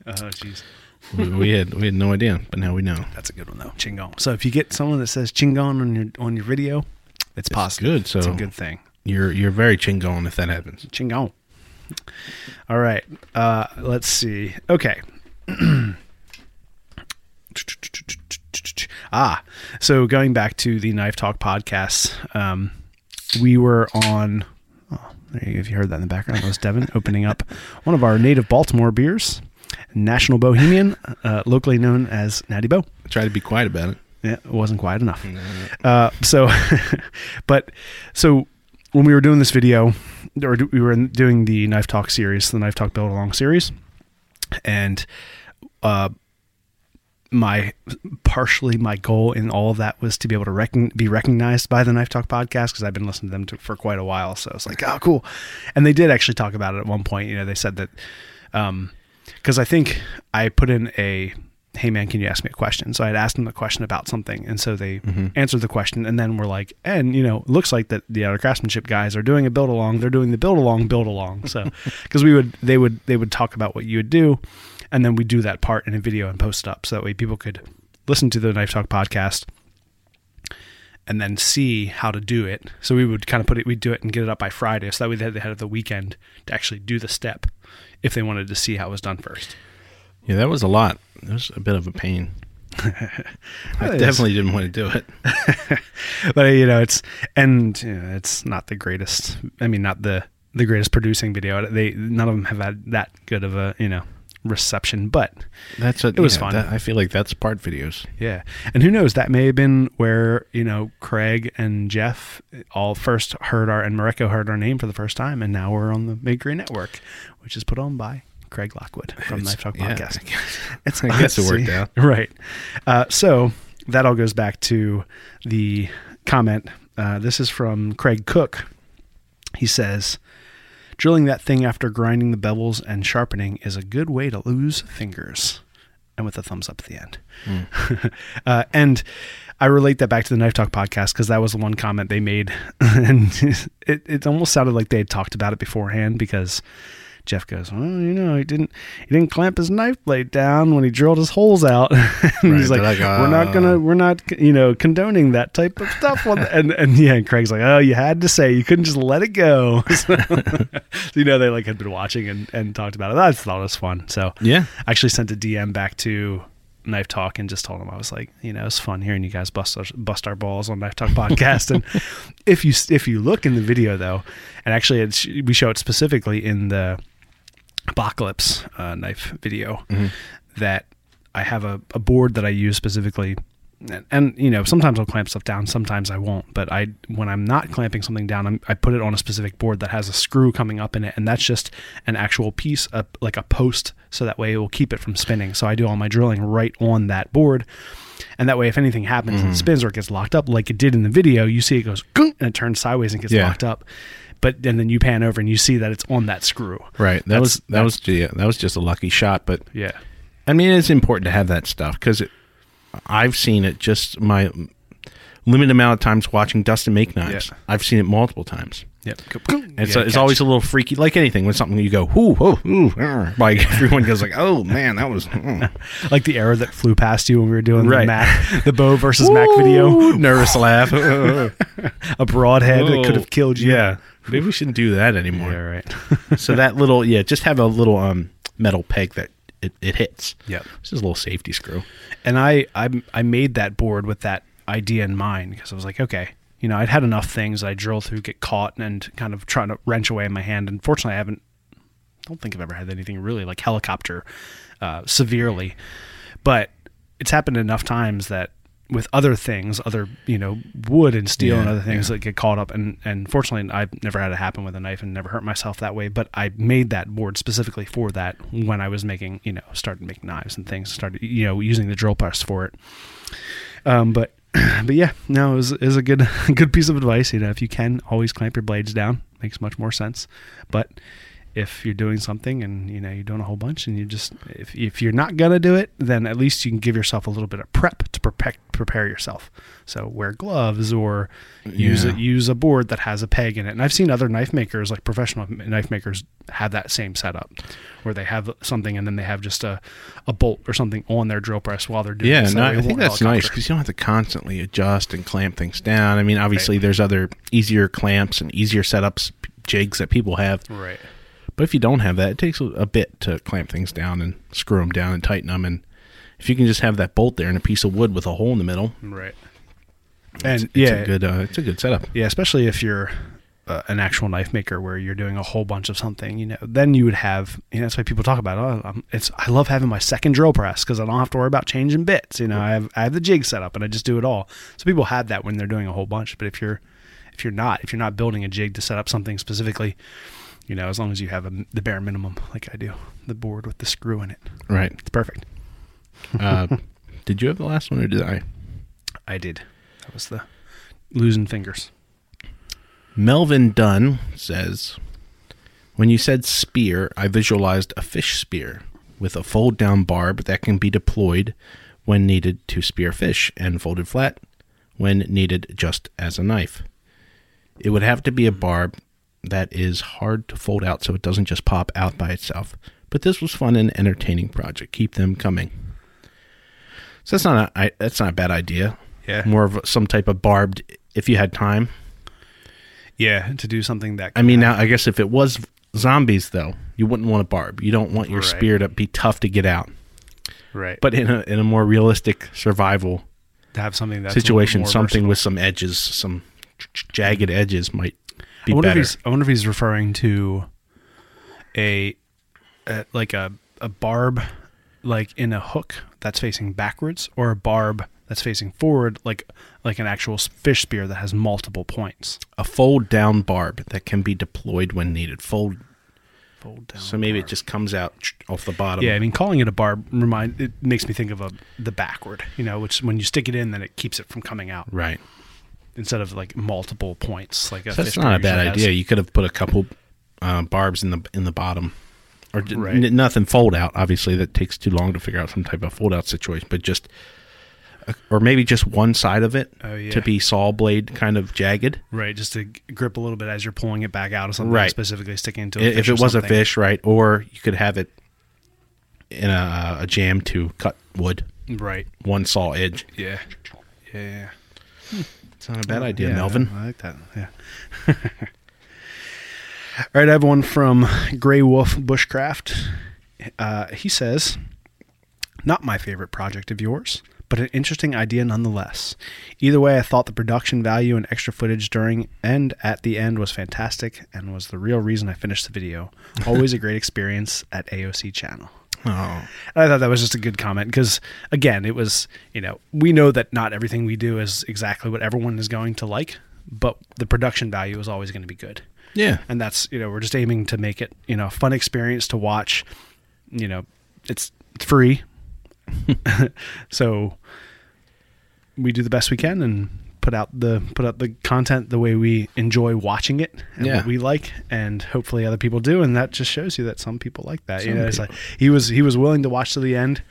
Oh, jeez. we had we had no idea, but now we know. That's a good one though. Chingon. So if you get someone that says chingon on your on your video, it's positive. good, so- it's a good thing. You're you're very Chingon if that happens. Chingon. All right. Uh, let's see. Okay. ah, so going back to the Knife Talk podcast, um, we were on. Oh, there you go. If you heard that in the background, that was Devin opening up one of our native Baltimore beers, National Bohemian, uh, locally known as Natty Bo. Try to be quiet about it. Yeah, it wasn't quiet enough. Uh, so, but so when we were doing this video, or we were doing the Knife Talk series, the Knife Talk Build Along series, and uh, my partially my goal in all of that was to be able to recon, be recognized by the Knife Talk podcast because I've been listening to them to, for quite a while. So it's like, oh, cool. And they did actually talk about it at one point. You know, they said that because I think I put in a hey man can you ask me a question so I'd asked them a question about something and so they mm-hmm. answered the question and then we're like and you know looks like that the other craftsmanship guys are doing a build along they're doing the build along build along so because we would they would they would talk about what you would do and then we do that part in a video and post it up so that way people could listen to the knife talk podcast and then see how to do it. So we would kind of put it, we'd do it and get it up by Friday. So that way they had, they had the weekend to actually do the step if they wanted to see how it was done first. Yeah, that was a lot. It was a bit of a pain. I definitely didn't want to do it. But you know, it's, and you know, it's not the greatest, I mean, not the, the greatest producing video. They, none of them have had that good of a, you know, reception, but That's a, It was yeah, fun. that- I feel like that's part videos. Yeah. And who knows, that may have been where, you know, Craig and Jeff all first heard our, and Mareko heard our name for the first time. And now we're on the Bakery Network, which is put on by Craig Lockwood from It's- Knife Talk yeah, Podcast. It's, I guess it worked out. Right. Uh, so that all goes back to the comment. Uh, this is from Craig Cook. He says, Drilling that thing after grinding the bevels and sharpening is a good way to lose fingers. And with a thumbs up at the end. uh, and I relate that back to the Knife Talk podcast because that was the one comment they made. and it, it almost sounded like they had talked about it beforehand because Jeff goes, Well, you know, he didn't he didn't clamp his knife blade down when he drilled his holes out. and he's like, like, We're not gonna oh. we're not you know condoning that type of stuff. And and yeah and Craig's like oh you had to say you couldn't just let it go. So, you know they like had been watching and, and talked about it. I thought it was fun. So Yeah. I actually sent a DM back to Knife Talk and just told him I was like you know it's fun hearing you guys bust our, bust our balls on Knife Talk podcast. And if you if you look in the video though and actually it's, we show it specifically in the apocalypse uh, knife video that I have a, a board that I use specifically. And, and you know sometimes I'll clamp stuff down sometimes I won't. But I when I'm not clamping something down I'm, I put it on a specific board that has a screw coming up in it. And that's just an actual piece of, like a post so that way it will keep it from spinning. So I do all my drilling right on that board. And that way if anything happens and it spins or it gets locked up like it did in the video you see it goes and it turns sideways and gets Yeah. locked up but and then you pan over and you see that it's on that screw Right. That That's- was that was yeah, that was just a lucky shot, but yeah I mean it's important to have that stuff because I've seen it just my limited amount of times watching Dustin make knives. Yeah. I've seen it multiple times. Yep. It's, Yeah, it's always a little freaky, like anything. When something you go, ooh, ooh, ooh, arr." like everyone goes like, oh man, that was mm. like the arrow that flew past you when we were doing the Right. Mac, the Bo versus Mac video. Nervous laugh. A broadhead that could have killed you. Yeah, maybe we shouldn't do that anymore. Yeah, right. so that little, yeah, just have a little um metal peg that it, it hits. Yeah, This is a little safety screw. And I, I I made that board with that idea in mind because I was like, okay, you know, I'd had enough things I drill through, get caught, and kind of trying to wrench away in my hand. And fortunately, I haven't. Don't think I've ever had anything really like helicopter uh, severely, but it's happened enough times that with other things, other you know wood and steel and other things that get caught up, and and fortunately, I've never had it happen with a knife and never hurt myself that way. But I made that board specifically for that when I was making you know started making knives and things, started you know using the drill press for it. Um, but but yeah, no, it was, it was a good good piece of advice. You know, if you can, always clamp your blades down. Makes much more sense. But if you're doing something and you know you're doing a whole bunch and you just if, if you're not gonna do it then at least you can give yourself a little bit of prep to prepare prepare yourself so wear gloves or use Yeah. a use a board that has a peg in it and i've seen other knife makers like professional knife makers have that same setup where they have something and then they have just a, a bolt or something on their drill press while they're doing Yeah, it, so no, I think that's nice because you don't have to constantly adjust and clamp things down. I mean, obviously, there's other easier clamps and easier setups, jigs that people have. right But if you don't have that, it takes a, bit to clamp things down and screw them down and tighten them. And if you can just have that bolt there and a piece of wood with a hole in the middle, right and it's yeah a good, uh, it's a good setup. Yeah, especially if you're uh, an actual knife maker where you're doing a whole bunch of something, you know, then you would have, you know, that's why people talk about, oh, um, it's, I love having my second drill press because I don't have to worry about changing bits. You know, I have, I have the jig set up and I just do it all. So people have that when they're doing a whole bunch. But if you're, if you're not, if you're not building a jig to set up something specifically, you know, as long as you have a, the bare minimum, like I do, the board with the screw in it, Right. it's perfect. Uh, did you have the last one or did I? I did. That was the losing fingers. Melvin Dunn says, When you said spear, I visualized a fish spear with a fold down barb that can be deployed when needed to spear fish and folded flat when needed just as a knife. It would have to be a barb that is hard to fold out so it doesn't just pop out by itself. But this was fun and entertaining project. Keep them coming. So that's not a I, that's not a bad idea. Yeah. More of some type of barbed if you had time. Yeah. To do something that, I mean, now I guess if it was zombies, though, you wouldn't want a barb. You don't want your Right. spear to be tough to get out. right. But in a in a more realistic survival to have something little situation, something versatile. with some edges, some jagged edges, might be I wonder better. if he's I wonder if he's referring to a, a like a a barb like in a hook that's facing backwards or a barb that's facing forward like like an actual fish spear that has multiple points. A fold down barb that can be deployed when needed. Fold. Fold down. So maybe it just comes out off the bottom. Yeah, I mean calling it a barb remind it makes me think of a the backward, you know, which when you stick it in then it keeps it from coming out Right. Instead of like multiple points like a So that's not a bad has. idea. You could have put a couple uh, barbs in the in the bottom, or Right. n- nothing fold out. Obviously, that takes too long to figure out some type of fold out situation. But just, uh, or maybe just one side of it Oh, yeah. to be saw blade kind of jagged. Right, just to grip a little bit as you're pulling it back out of something, Right. specifically sticking into a if it or was a fish, right? Or you could have it in a, a jam to cut wood, Right. one saw edge. Yeah. Yeah. yeah. It's not a bad idea, Yeah, Melvin. I like that. Yeah. All right, I have one from Grey Wolf Bushcraft. Uh, he says, "Not my favorite project of yours, but an interesting idea nonetheless. Either way, I thought the production value and extra footage during and at the end was fantastic, and was the real reason I finished the video. Always a great experience at AOC channel." Oh, I thought that was just a good comment because, again, it was, you know, we know that not everything we do is exactly what everyone is going to like, but the production value is always going to be good. yeah. And that's, you know, we're just aiming to make it, you know, a fun experience to watch. You know, it's, it's free. so we do the best we can and put out the put out the content the way we enjoy watching it and Yeah. what we like and hopefully other people do and that just shows you that some people like that. You know it's like he was he was willing to watch to the end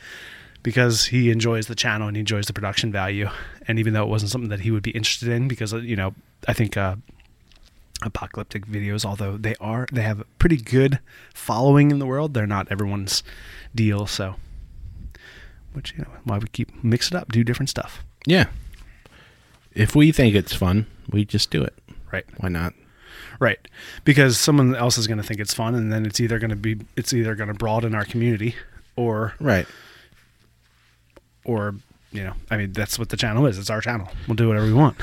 because he enjoys the channel and he enjoys the production value. And even though it wasn't something that he would be interested in because you know I think uh apocalyptic videos although they are they have a pretty good following in the world they're not everyone's deal. So which you know why we keep mix it up do different stuff. Yeah. If we think it's fun, we just do it. right Why not? right because someone else is going to think it's fun and then it's either going to be it's either going to broaden our community or Right. or you know i mean that's what the channel is it's our channel we'll do whatever we want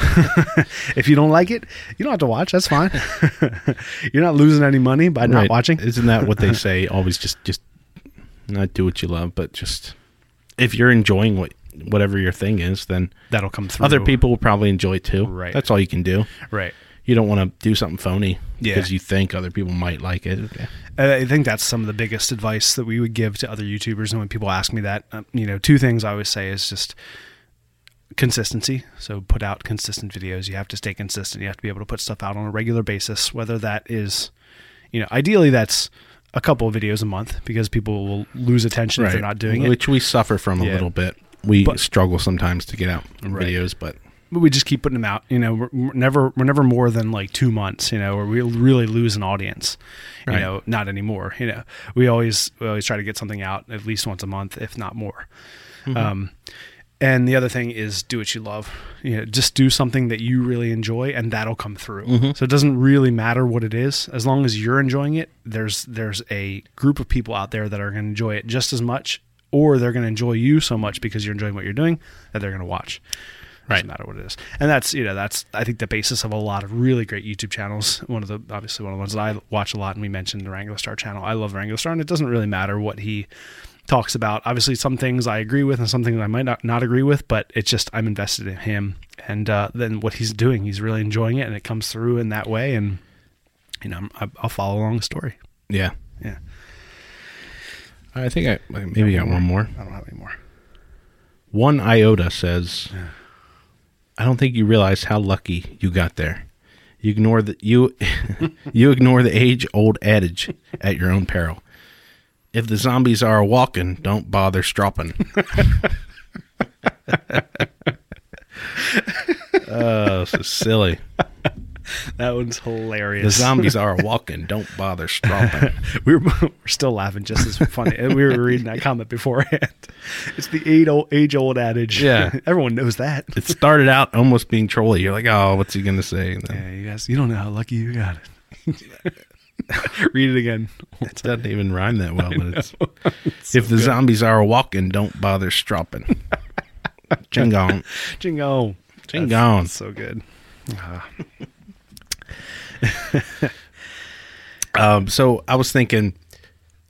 if you don't like it you don't have to watch that's fine you're not losing any money by not Right. watching Isn't that what they say? Always just just not do what you love, but just if you're enjoying what whatever your thing is, then that'll come through other people will probably enjoy it too. Right. That's all you can do. right You don't want to do something phony Yeah. because you think other people might like it. I think that's some of the biggest advice that we would give to other YouTubers. And when people ask me that, um, you know, two things I always say is just consistency. So put out consistent videos. You have to stay consistent. You have to be able to put stuff out on a regular basis, whether that is, you know, ideally that's a couple of videos a month because people will lose attention if they're not doing it. which we suffer from a Yeah. little bit. We But- struggle sometimes to get out Right. videos, but but we just keep putting them out. You know, we're, we're never we're never more than like two months. You know, where we really lose an audience. You Right. know, not anymore. You know, we always we always try to get something out at least once a month, if not more. Um, and the other thing is do what you love. You know, just do something that you really enjoy, and that'll come through. So it doesn't really matter what it is, as long as you're enjoying it. There's there's a group of people out there that are going to enjoy it just as much, or they're going to enjoy you so much because you're enjoying what you're doing that they're going to watch. Right. Doesn't matter what it is, and that's you know that's I think the basis of a lot of really great YouTube channels. One of the obviously one of the ones that I watch a lot, and we mentioned the Wranglerstar channel. I love Wranglerstar, and it doesn't really matter what he talks about. Obviously, some things I agree with, and some things I might not, not agree with, but it's just I'm invested in him, and uh, then what he's doing, he's really enjoying it, and it comes through in that way, and you know I'm, I'll follow along the story. yeah. Yeah, I think I maybe got one more. I don't have any more. One iota says, "I don't think you realize how lucky you got there. You ignore the you you ignore the age old adage at your own peril. If the zombies are walking, don't bother stropping." oh, so silly. That one's hilarious. The zombies are walking, don't bother stropping. we were, we're still laughing just as funny. we were reading that comment beforehand. It's the age old, age old adage. Yeah. everyone knows that. It started out almost being trolly. You're like, "Oh, what's he gonna say?" And then Yeah, you guys, you don't know how lucky you got it. Read it again. It doesn't even rhyme that well, but it's if the zombies are walking, don't bother stropping. Chingong. Jingo. Jingo. So good. Ah. Um, so I was thinking,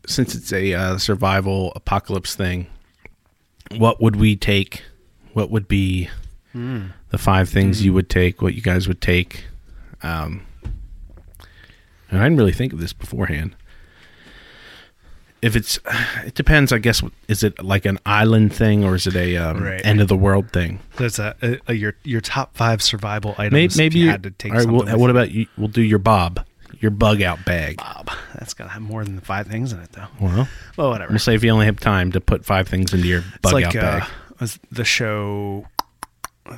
since it's a uh, survival apocalypse thing, what would we take? What would be the five things you would take? What you guys would take? Um, and I didn't really think of this beforehand. If it's, it depends. I guess. Is it like an island thing or is it a um, Right. end of the world thing? That's a, a, a- your your top five survival items. Maybe, maybe you had to take all right, well, what about you? We'll do your Bob, your bug out bag. Bob? That's gotta have more than five things in it, though. Well, Well, whatever. we'll say if you only have time to put five things into your bug like out uh, bag. was the show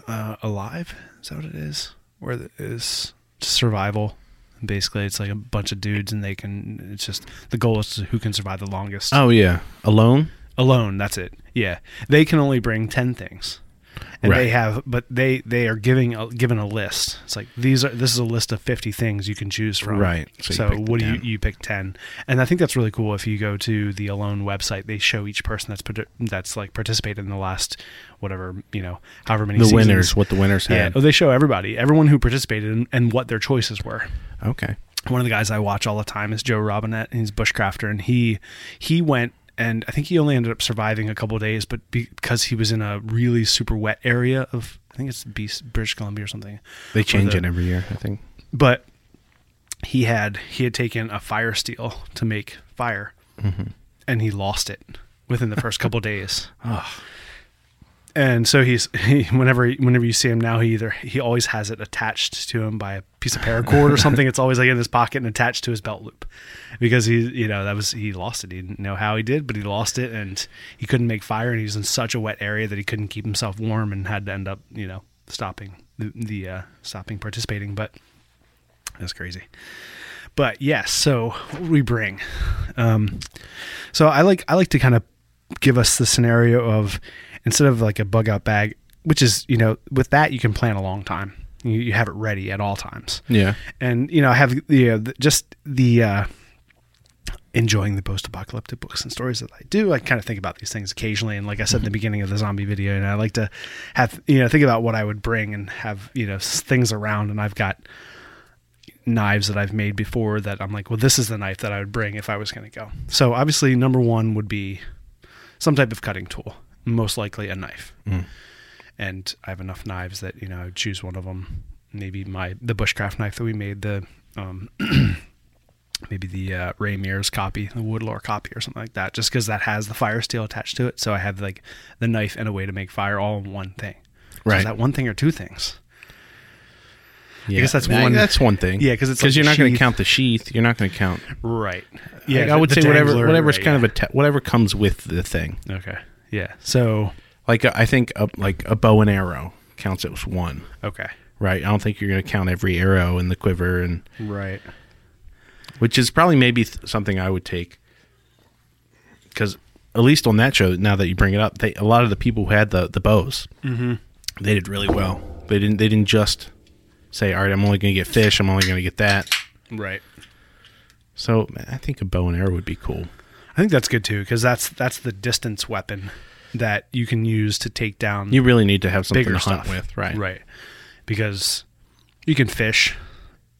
uh, Alive. Is that what it is? Where it is survival. Basically, it's like a bunch of dudes, and they can. It's just the goal is to who can survive the longest Oh yeah, alone. alone. That's it. Yeah, they can only bring ten things, and they have, but they they are giving a, given a list. It's like these are this is a list of fifty things you can choose from. Right. So So, you pick the what do you 10. you pick ten, and I think that's really cool. If you go to the Alone website, they show each person that's that's like participated in the last whatever you know however many The seasons. winners, what the winners Yeah, had. oh, they show everybody, everyone who participated, and, and what their choices were Okay. one of the guys I watch all the time is Joe Robinet. He's a bushcrafter, and he he went and I think he only ended up surviving a couple of days, but because he was in a really super wet area of I think it's Beast, British Columbia or something. They change the- it every year, I think. But he had he had taken a fire steel to make fire, mm-hmm. and he lost it within the first couple days. And so he's he, whenever whenever you see him now, he either he always has it attached to him by a piece of paracord or something. It's always like in his pocket and attached to his belt loop, because he you know that was he lost it. He didn't know how he did, but he lost it, and he couldn't make fire, and he was in such a wet area that he couldn't keep himself warm, and had to end up you know stopping the, the uh, stopping participating. But that's crazy. But yes, so what we bring? Um, so I like I like to kind of give us the scenario of instead of like a bug out bag, which is you know with that you can plan a long time. You, you have it ready at all times. Yeah. And you know I have you know, the- just the uh, enjoying the post-apocalyptic books and stories that I do. I kind of think about these things occasionally, and like I said in the beginning of the zombie video, and I like to have you know think about what I would bring and have you know things around, and I've got knives that I've made before that I'm like, well, this is the knife that I would bring if I was going to go. So obviously, number one would be some type of cutting tool, most likely a knife. And I have enough knives that you know I would choose one of them. Maybe my the bushcraft knife that we made the. Um, maybe the uh, Ray Mears copy, the Woodlore copy, or something like that, just because that has the fire steel attached to it. So I have like the knife and a way to make fire all in one thing. Right. Is that one thing or two things? Yeah. guess that's one- That's one thing. Yeah, 'cause it's because like you're not going to count the sheath. You're not going to count. Right. Yeah, I would say whatever whatever's right, kind yeah. of a te- whatever comes with the thing. Okay. Yeah. So Like I think a, like a bow and arrow counts as one, okay. right? I don't think you're going to count every arrow in the quiver, and Right. which is probably maybe th- something I would take because at least on that show, now that you bring it up, they a lot of the people who had the the bows, Mm-hmm. they did really well. They didn't they didn't just say, all right, I'm only going to get fish. I'm only going to get that. Right. So I think a bow and arrow would be cool. I think that's good too because that's that's the distance weapon that you can use to take down You really need to have something bigger to hunt stuff with, right? Right. Because you can fish,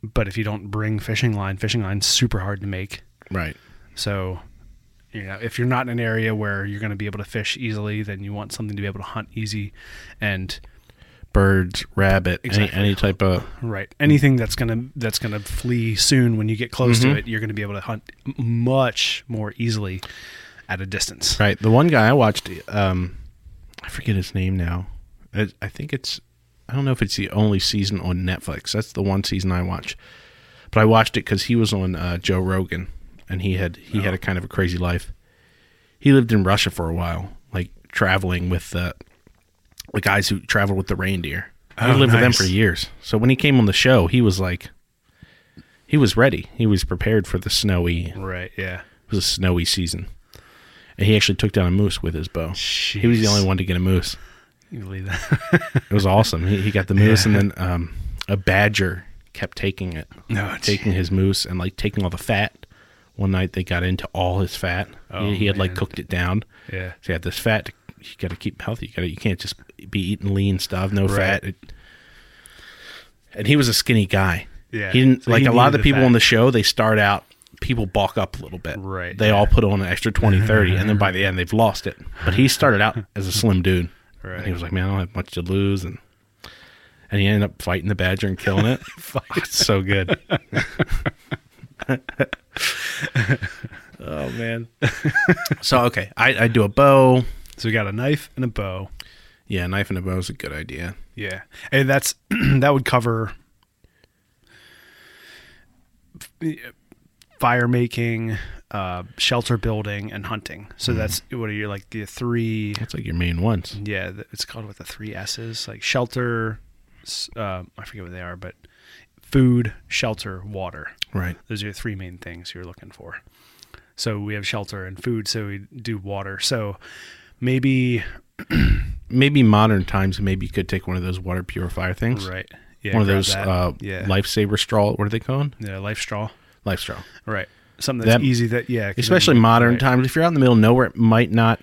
but if you don't bring fishing line, fishing line's super hard to make. Right. So, you know, if you're not in an area where you're going to be able to fish easily, then you want something to be able to hunt easy. And Birds, rabbit, Exactly. any any type of right, anything that's gonna that's gonna flee soon when you get close Mm-hmm. to it, you're going to be able to hunt much more easily at a distance. Right. The one guy I watched, um, I forget his name now. I, I think it's, I don't know if it's the only season on Netflix. That's the one season I watch. But I watched it because he was on uh, Joe Rogan, and he had he had a kind of a crazy life. He lived in Russia for a while, like traveling with the the guys who traveled with the reindeer. he Oh, lived with them for years. So when he came on the show, he was like, he was ready. He was prepared for the snowy Right. Yeah. it was a snowy season. And he actually took down a moose with his bow. He was the only one to get a moose. You believe that? It was awesome. He, he got the moose, Yeah. and then um, a badger kept taking it, No, taking his moose and like taking all the fat. One night they got into all his fat. Oh, he, he had like cooked it down. Yeah. So he had this fat. You got to keep healthy. You got to. You can't just be eating lean stuff. No Right. fat. It, and he was a skinny guy. Yeah. He didn't So like he a lot of the people on the show. They start out. People bulk up a little bit. Right, They yeah. all put on an extra 20, 30, and then by the end they've lost it. But he started out as a slim dude. Right. And he was like, "Man, I don't have much to lose," and and he ended up fighting the badger and killing it. Ah, it's so good. oh man. so okay, I I do a bow. So we got a knife and a bow. Yeah, a knife and a bow is a good idea. Yeah, and that's that would cover fire making, uh, shelter building, and hunting. So that's what are your like the three? That's like your main ones. Yeah, it's called what the three S's like shelter. Uh, I forget what they are, but food, shelter, water. Right. Those are your three main things you're looking for. So we have shelter and food. So we do water. So maybe Maybe modern times, maybe you could take one of those water purifier things. right. Yeah, one of those uh, yeah, lifesaver straw. What are they called? yeah, life straw. Life straw. Right. Something that's That- easy that yeah Especially then- modern right. times. If you're out in the middle of nowhere, it might not.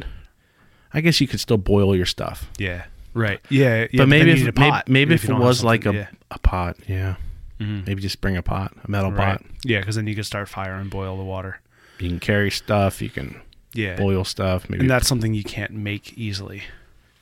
I guess you could still boil your stuff. Yeah. Right. Yeah. yeah but maybe if maybe, pot maybe if you it was like a, yeah. a pot, yeah. Mhm. Maybe just bring a pot, a metal Right. pot. Yeah, because then you can start fire and boil the water. You can carry stuff. You can Yeah. boil stuff. Maybe and that's something you can't make easily.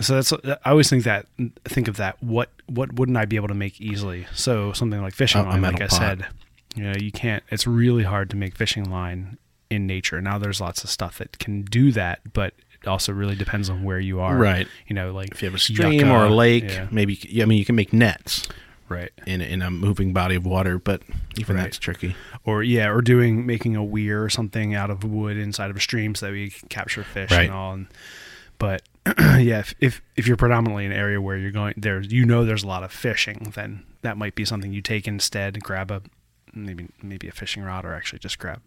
So that's I always think that think of that. What what wouldn't I be able to make easily? So something like fishing A- a line, like metal I pot. said, you know, you can't. It's really hard to make fishing line in nature. Now there's lots of stuff that can do that, but it also really depends on where you are. Right. You know, like if you have a stream or a lake, Yeah. maybe. I mean, you can make nets Right. in a- in a moving body of water, but even Right. that's tricky. or yeah, or doing making a weir or something out of wood inside of a stream so that we can capture fish Right. and all. And, but yeah, if, if if you're predominantly in an area where you're going there, you know there's a lot of fishing, then that might be something you take instead. Grab a maybe maybe a fishing rod, or actually just grab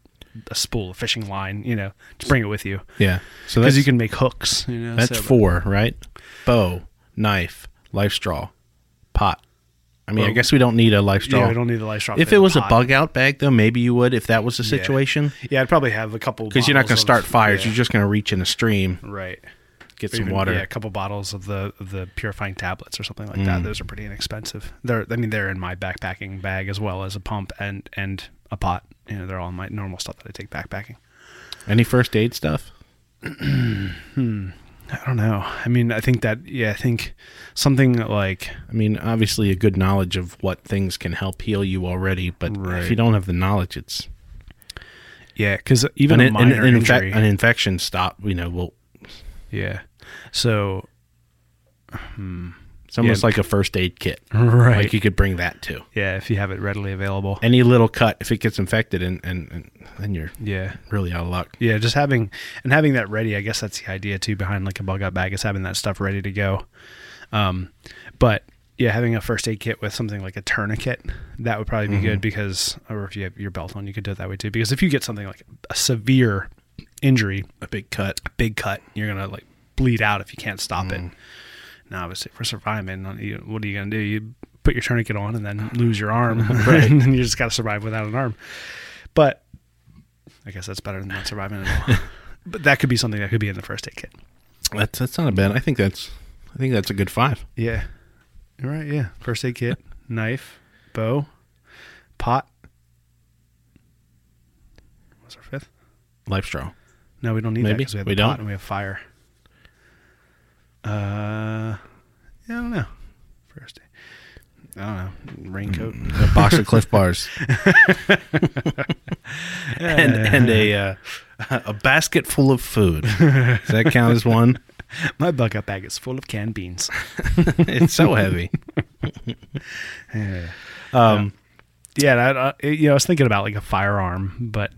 a spool of fishing line. You know, just bring it with you Yeah. So because you can make hooks. You know, that's so- four, right? Bow, knife, life straw, pot. I mean, I guess we don't need a life straw. Yeah, we don't need the life straw. if it was a bug out bag, though, maybe you would. If that was the situation, yeah, I'd probably have a couple because you're not going to start fires. yeah. You're just going to reach in a stream, right. get Or some even, water. Yeah, a couple bottles of the of the purifying tablets or something like Mm. that. Those are pretty inexpensive. They're I mean they're in my backpacking bag as well as a pump and and a pot. You know, they're all in my normal stuff that I take backpacking. Any first aid stuff? I don't know. I mean, I think that yeah, I think something like I mean, obviously, a good knowledge of what things can help heal you already, but Right. if you don't have the knowledge, it's yeah, because even an, an, an, infe- an infection stop. You know, will yeah. So hmm. It's almost Yeah. like a first aid kit. Right. Like you could bring that too. yeah, if you have it readily available. Any little cut, if it gets infected, and, and, and then you're yeah. really out of luck. Yeah, just having and having that ready. I guess that's the idea too behind like a bug out bag is having that stuff ready to go. Um, but yeah, having a first aid kit with something like a tourniquet that would probably be good because, or if you have your belt on, you could do it that way too. Because if you get something like a severe injury, A big cut. a big cut, you're gonna like bleed out if you can't stop it. Now, obviously, for surviving, what are you gonna do? You put your tourniquet on and then lose your arm, and you just gotta survive without an arm. But I guess that's better than not surviving at all. but that could be something that could be in the first aid kit. That's that's not a bad. I think that's I think that's a good five. Yeah, you're right. Yeah, first aid kit, knife, bow, pot. What's our fifth? Life straw. No, we don't need that because we have We the pot don't? and we have fire. Uh, yeah, I don't know. First, day. I don't know. Raincoat. A box of Clif Bars. and and a uh, a basket full of food. Does that count as one? My bug out bag is full of canned beans. It's so heavy. yeah, Um, yeah. I, I, you know, I was thinking about like a firearm, but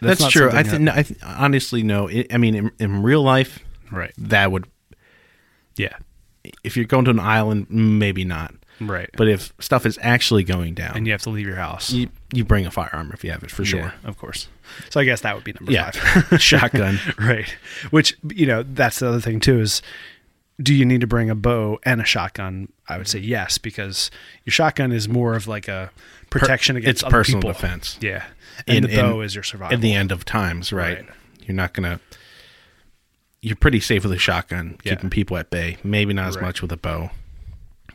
that's, not true. I think no, I th- honestly no. I I mean, in, in real life, right. that would. Yeah, If you're going to an island, maybe not. right. But if stuff is actually going down, and you have to leave your house. you you bring a firearm if you have it for sure. Yeah, of course. So I guess that would be number Yeah, five. shotgun. right. Which you know, that's the other thing too is do you need to bring a bow and a shotgun? I would say yes, because your shotgun is more of like a protection against it's personal people. defense. Yeah. And In- the bow in- is your survival. At the end of times, right? Right. You're not gonna. You're pretty safe with a shotgun, Yeah. keeping people at bay. Maybe not as Right. much with a bow.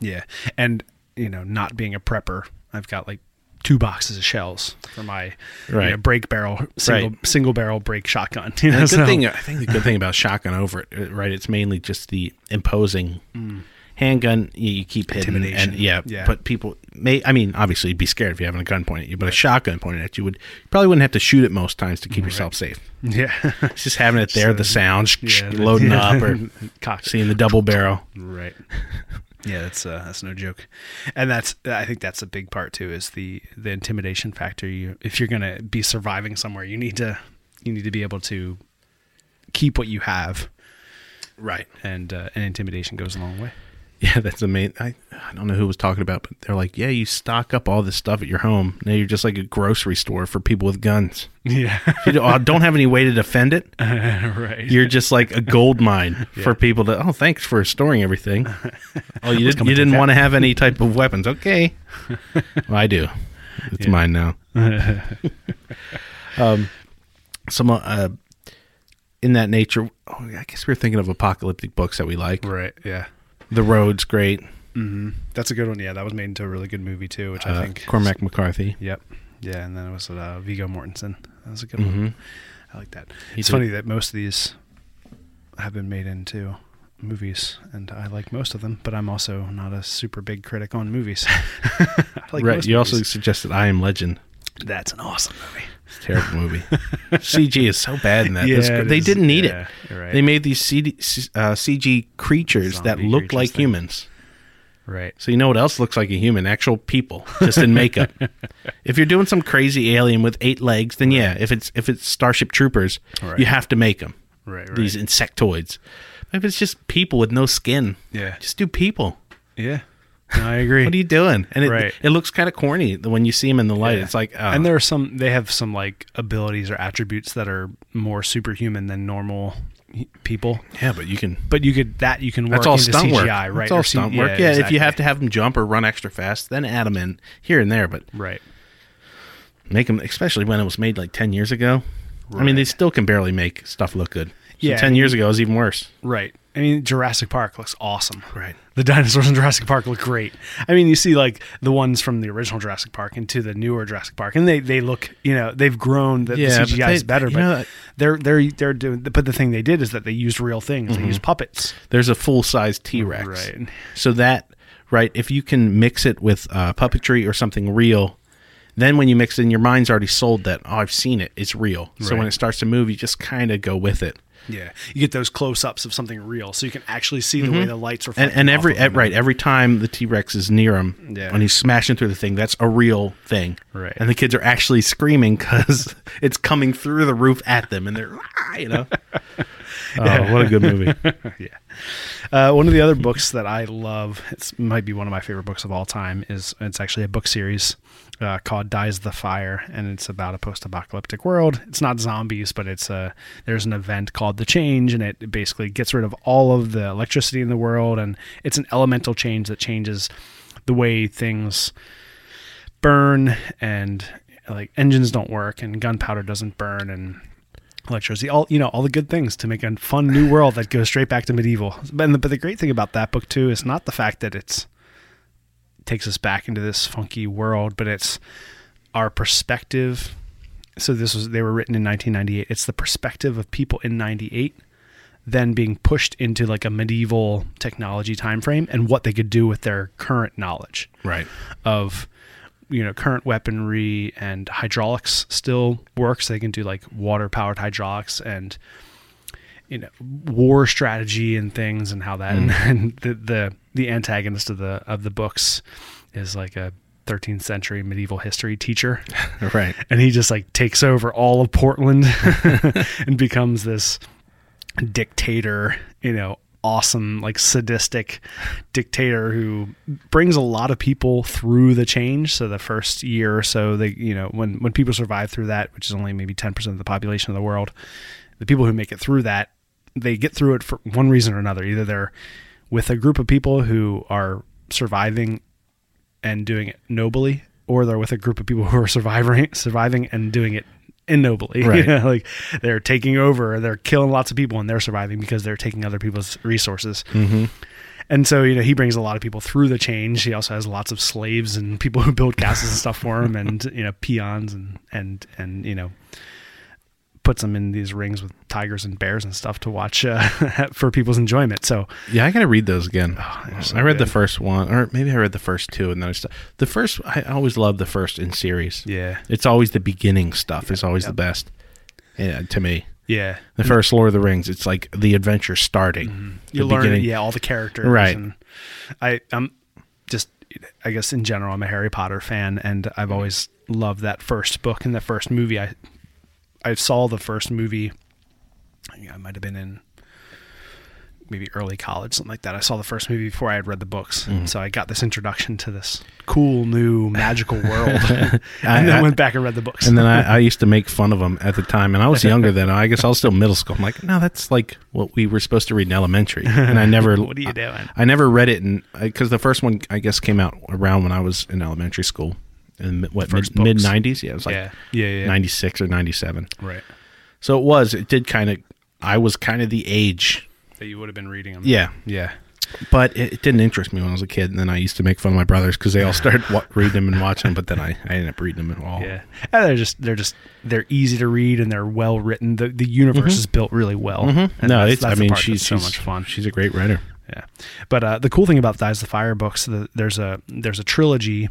Yeah. And you know, not being a prepper, I've got like two boxes of shells for my you Right. know, break barrel single Right. single barrel break shotgun. You know, The good so- thing, I think, the good thing about shotgun over it, right? It's mainly just the imposing. Mm. Handgun, you, you keep hidden, and. Yeah, Yeah. But people may, I mean, obviously, you'd be scared if you're having a gun pointed at you, but a shotgun pointed at you would you probably wouldn't have to shoot it most times to keep yourself safe. Yeah. It's just having it there, the sound, Yeah, loading yeah. up, or Cock. seeing the double barrel. Right. Yeah, that's uh, that's no joke, and that's I think that's a big part too is the the intimidation factor. You if you're gonna be surviving somewhere, you need to you need to be able to keep what you have, Right. and uh, and intimidation goes a long way. Yeah, that's amazing. I, I don't know who was talking about, but they're like, yeah, you stock up all this stuff at your home. Now you're just like a grocery store for people with guns. Yeah, You don't don't have any way to defend it. right. You're just like a gold mine for people to. Oh, thanks for storing everything. Oh, you didn't. You didn't want to have any type of weapons. Okay, well, I do. It's mine now. um, some uh, in that nature. Oh, I guess we are thinking of apocalyptic books that we like. right. Yeah, The Road's great. that's a good one. Yeah, that was made into a really good movie too, which I Uh, think. Cormac McCarthy. Yep. Yeah, and then it was uh, Viggo Mortensen. That was a good one. Mhm. I like that. He it's did. funny that most of these have been made into movies, and I like most of them. But I'm also not a super big critic on movies. Like right. You also suggested I Am Legend. that's an awesome movie. It's a terrible movie. CG is so bad in that. This- they is. didn't need Yeah, it. right. They made these CD, uh, CG creatures that Zombie look creatures like thing. humans. right. So you know what else looks like a human? Actual people, just in makeup. if you're doing some crazy alien with eight legs, then yeah. If it's if it's Starship Troopers, Right. you have to make them Right. Right. these insectoids. But if it's just people with no skin, yeah. just do people. Yeah. No, I agree. What are you doing? And it, Right. it looks kind of corny when you see them in the light. Yeah. It's like, oh, and there are some. They have some like abilities or attributes that are more superhuman than normal people. yeah, but you can. But you could that you can work That's all into stunt CGI, work. right? That's all Or C- stunt work. Yeah, if exactly. you have to have them jump or run extra fast, then add them in here and there. But right. make them, especially when it was made like ten years ago. I mean, they still can barely make stuff look good. So Yeah, ten I years ago it was even worse. Right. I mean, Jurassic Park looks awesome. Right. The dinosaurs in Jurassic Park look great. I mean, you see like the ones from the original Jurassic Park into the newer Jurassic Park, and they, they look, you know, they've grown. That Yeah, the CGI is better, but know, they're they're they're doing. But the thing they did is that they used real things. They used puppets. There's a full size T Rex. Right. So that right, if you can mix it with uh, puppetry or something real, then when you mix it in, your mind's already sold that oh I've seen it, it's real. So when it starts to move, you just kind of go with it. Yeah, you get those close-ups of something real, so you can actually see the way the lights. Mm-hmm. and, and every off of them. right every time the T-Rex is near him Yeah. when he's smashing through the thing that's a real thing Right. and the kids are actually screaming because it's coming through the roof at them and they're "Ah," you know oh what a good movie yeah. Uh, one of the other books that I love, it might be one of my favorite books of all time, is it's actually a book series uh, called "Dies the Fire," and it's about a post-apocalyptic world. It's not zombies, but it's a there's an event called the Change, and it basically gets rid of all of the electricity in the world, and it's an elemental change that changes the way things burn and like engines don't work and gunpowder doesn't burn and electricity all you know all the good things to make a fun new world that goes straight back to medieval but but the great thing about that book too is not the fact that it's takes us back into this funky world but it's our perspective. So this was they were written in 1998 it's the perspective of people in 98 then being pushed into like a medieval technology time frame and what they could do with their current knowledge right. of you know current weaponry and hydraulics still works. They can do like water powered hydraulics and you know war strategy and things and how that mm. and, the, the the antagonist of the of the books is like a 13th century medieval history teacher right and he just like takes over all of Portland and becomes this dictator, you know, awesome, like sadistic dictator who brings a lot of people through the change. So the first year or so, they, you know, when when people survive through that, which is only maybe ten percent of the population of the world, the people who make it through that, they get through it for one reason or another. Either they're with a group of people who are surviving and doing it nobly, or they're with a group of people who are surviving, surviving and doing it ignobly. Right. like they're taking over, they're killing lots of people, and they're surviving because they're taking other people's resources. mm-hmm. And so, you know, he brings a lot of people through the change. He also has lots of slaves and people who build castles and stuff for him, and you know, peons and and and you know, puts them in these rings with tigers and bears and stuff to watch uh, for people's enjoyment. So yeah I gotta read those again they're so I read the first one or maybe I read the first two and then I st- the first I always love the first in series yeah, it's always the beginning stuff is always the best yeah to me yeah, The first Lord of the Rings, it's like the adventure starting. The you learn beginning. yeah all the characters Right. and i i'm just i guess in general i'm a harry potter fan and i've always loved that first book and the first movie i i saw the first movie i i might have been in maybe early college something like that i saw the first movie before i had read the books Mm-hmm. so i got this introduction to this cool new magical world and I- then I- went back and read the books And then I, I used to make fun of them at the time, and I was younger then. I guess I was still middle school. I'm like, no, that's like what we were supposed to read in elementary. And I never, What are you doing? I never read it, and because the first one I guess came out around when I was in elementary school, in what mid nineties. Yeah, it was like yeah yeah yeah 96 or 97. right So it was. It did kind of. I was kind of the age. that you would have been reading them Yeah, yeah but it, it didn't interest me when I was a kid. And then I used to make fun of my brothers because they all started wa- reading them and watching them. But then I, I ended up reading them at all. Yeah, and they're just they're just they're easy to read and they're well written. The the universe is built really well. Mm-hmm. No, that's- it's. that's I mean, she's so she's- much fun. She's a great writer. Yeah, but uh, the cool thing about Dies the Fire books, the, there's a there's a trilogy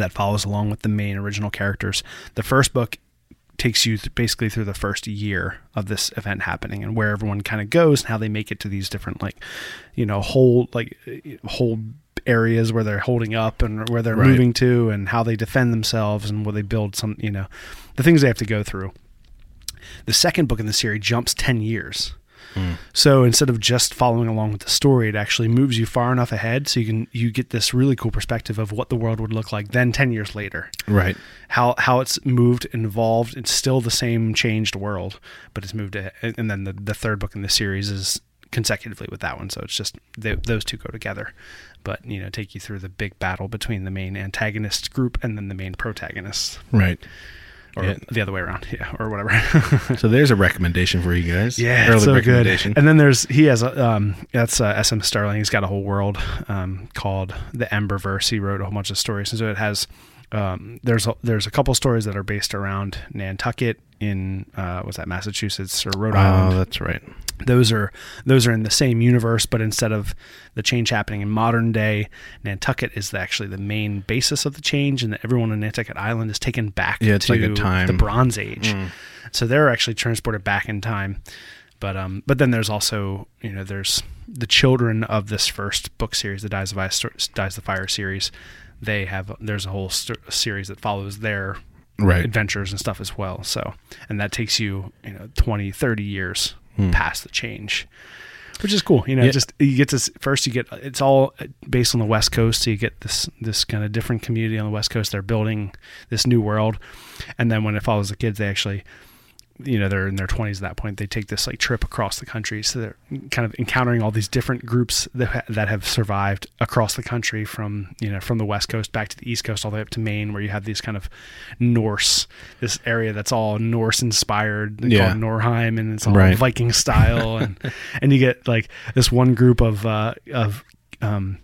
that follows along with the main original characters. The first book takes you th- basically through the first year of this event happening and where everyone kind of goes and how they make it to these different like you know whole like whole areas where they're holding up and where they're Right. moving to and how they defend themselves and where they build some you know the things they have to go through the second book in the series jumps 10 years so instead of just following along with the story, it actually moves you far enough ahead so you can you get this really cool perspective of what the world would look like then 10 years later. Right. How how it's moved and evolved. It's still the same changed world, but it's moved ahead. And then the, the third book in the series is consecutively with that one. So it's just they, those two go together. But you know, take you through the big battle between the main antagonist group and then the main protagonist, Right. Or Yeah. the other way around, yeah, or whatever. So there's a recommendation for you guys. Yeah, Early so good. And then there's he has a um that's uh, S.M. Stirling. He's got a whole world um called the Emberverse. He wrote a whole bunch of stories, and so it has um there's a, there's a couple stories that are based around Nantucket in uh what's that Massachusetts or Rhode Island? Oh, that's right. Those are those are in the same universe, but instead of the change happening in modern day, Nantucket is actually the main basis of the change, and that everyone on Nantucket Island is taken back Yeah, to like time- the Bronze Age. So they're actually transported back in time But um, but then there's also you know there's the children of this first book series, the Dies of Ice, Dies of Fire series. They have there's a whole st- series that follows their Right. adventures and stuff as well. So and that takes you you know 20, 30 years past the change. Which is cool, you know. Hmm. Yeah. Just you get this first. You get it's all based on the West Coast, so you get this this kind of different community on the West Coast. They're building this new world, and then when it follows the kids, they actually you know they're in their 20s at that point they take this like trip across the country so they're kind of encountering all these different groups that, ha- that have survived across the country from you know from the west coast back to the east coast all the way up to maine where you have these kind of norse this area that's all norse inspired Yeah. it norrheim and it's all Right. viking style and and you get like this one group of uh of um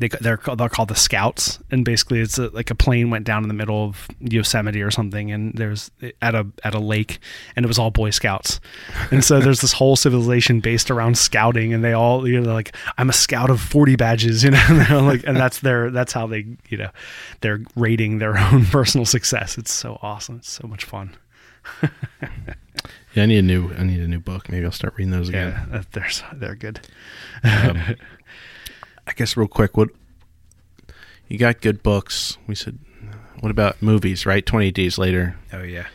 they they're called, they're called the scouts and basically it's a, like a plane went down in the middle of Yosemite or something and there's at a at a lake and it was all boy scouts. And so there's this whole civilization based around scouting and they all you know like I'm a scout of 40 badges you know and like and that's their that's how they you know they're rating their own personal success. It's so awesome. It's so much fun. Yeah, I need a new I need a new book. Maybe I'll start reading those again. yeah they're they're good I guess real quick, what you got good books. We said what about movies, right? Twenty eight days later oh yeah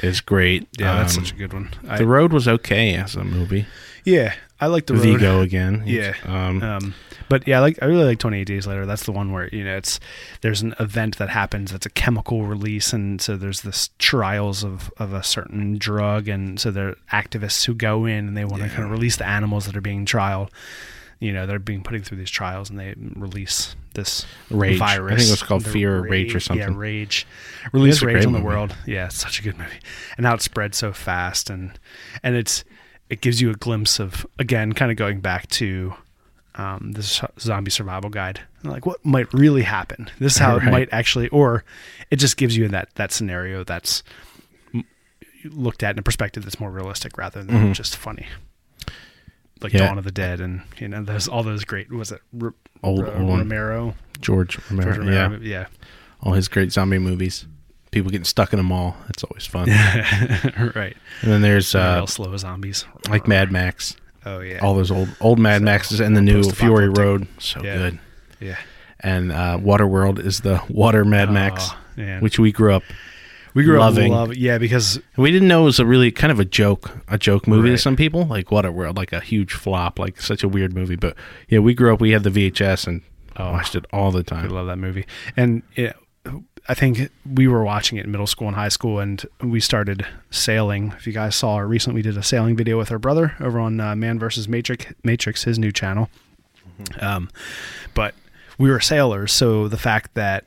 is great. yeah that's Um, such a good one I, The Road was okay as a movie. yeah I like the road. Viggo again. Yeah. Um, Um, but yeah, I like I really like 28 Days Later. That's the one where you know it's there's an event that happens that's a chemical release, and so there's this trials of of a certain drug, and so there are activists who go in and they want to kind of release the animals that are being trialed. You know, they're being putting through these trials, and they release this Rage. I think it was called The Fear or Rage or something. Yeah, Rage. Release Rage on the movie. world. Yeah, it's such a good movie, and how it spread so fast, and and it's it gives you a glimpse of again, kind of going back to um, this zombie survival guide, like what might really happen. This is how it might actually, or it just gives you that that scenario that's looked at in a perspective that's more realistic rather than just funny. Like. Yeah. Dawn of the Dead, and you know, there's all those great. Was it R- Old- R- old. Romero? George Romero. George Yeah. Romero, yeah. All his great zombie movies. People getting stuck in a mall. That's always fun. right. And then there's uh, Real slow zombies. like Mad Max. Oh yeah. All those old old Mad So, Maxes and the new Fury. Road. So Yeah. good. yeah. And uh, Waterworld is the Water Mad Max, Oh, man. which we grew up. We grew loving. up love. Yeah, because We didn't know it was a really kind of a joke, a joke movie to some people, like Waterworld, like a huge flop, like such a weird movie. But yeah, we grew up. We had the VHS and watched it all the I time. love that movie. And it, I think we were watching it in middle school and high school, and we started sailing. If you guys saw, our recently we did a sailing video with our brother over on uh, Man versus Matrix, Matrix, his new channel. Um, but we were sailors, so the fact that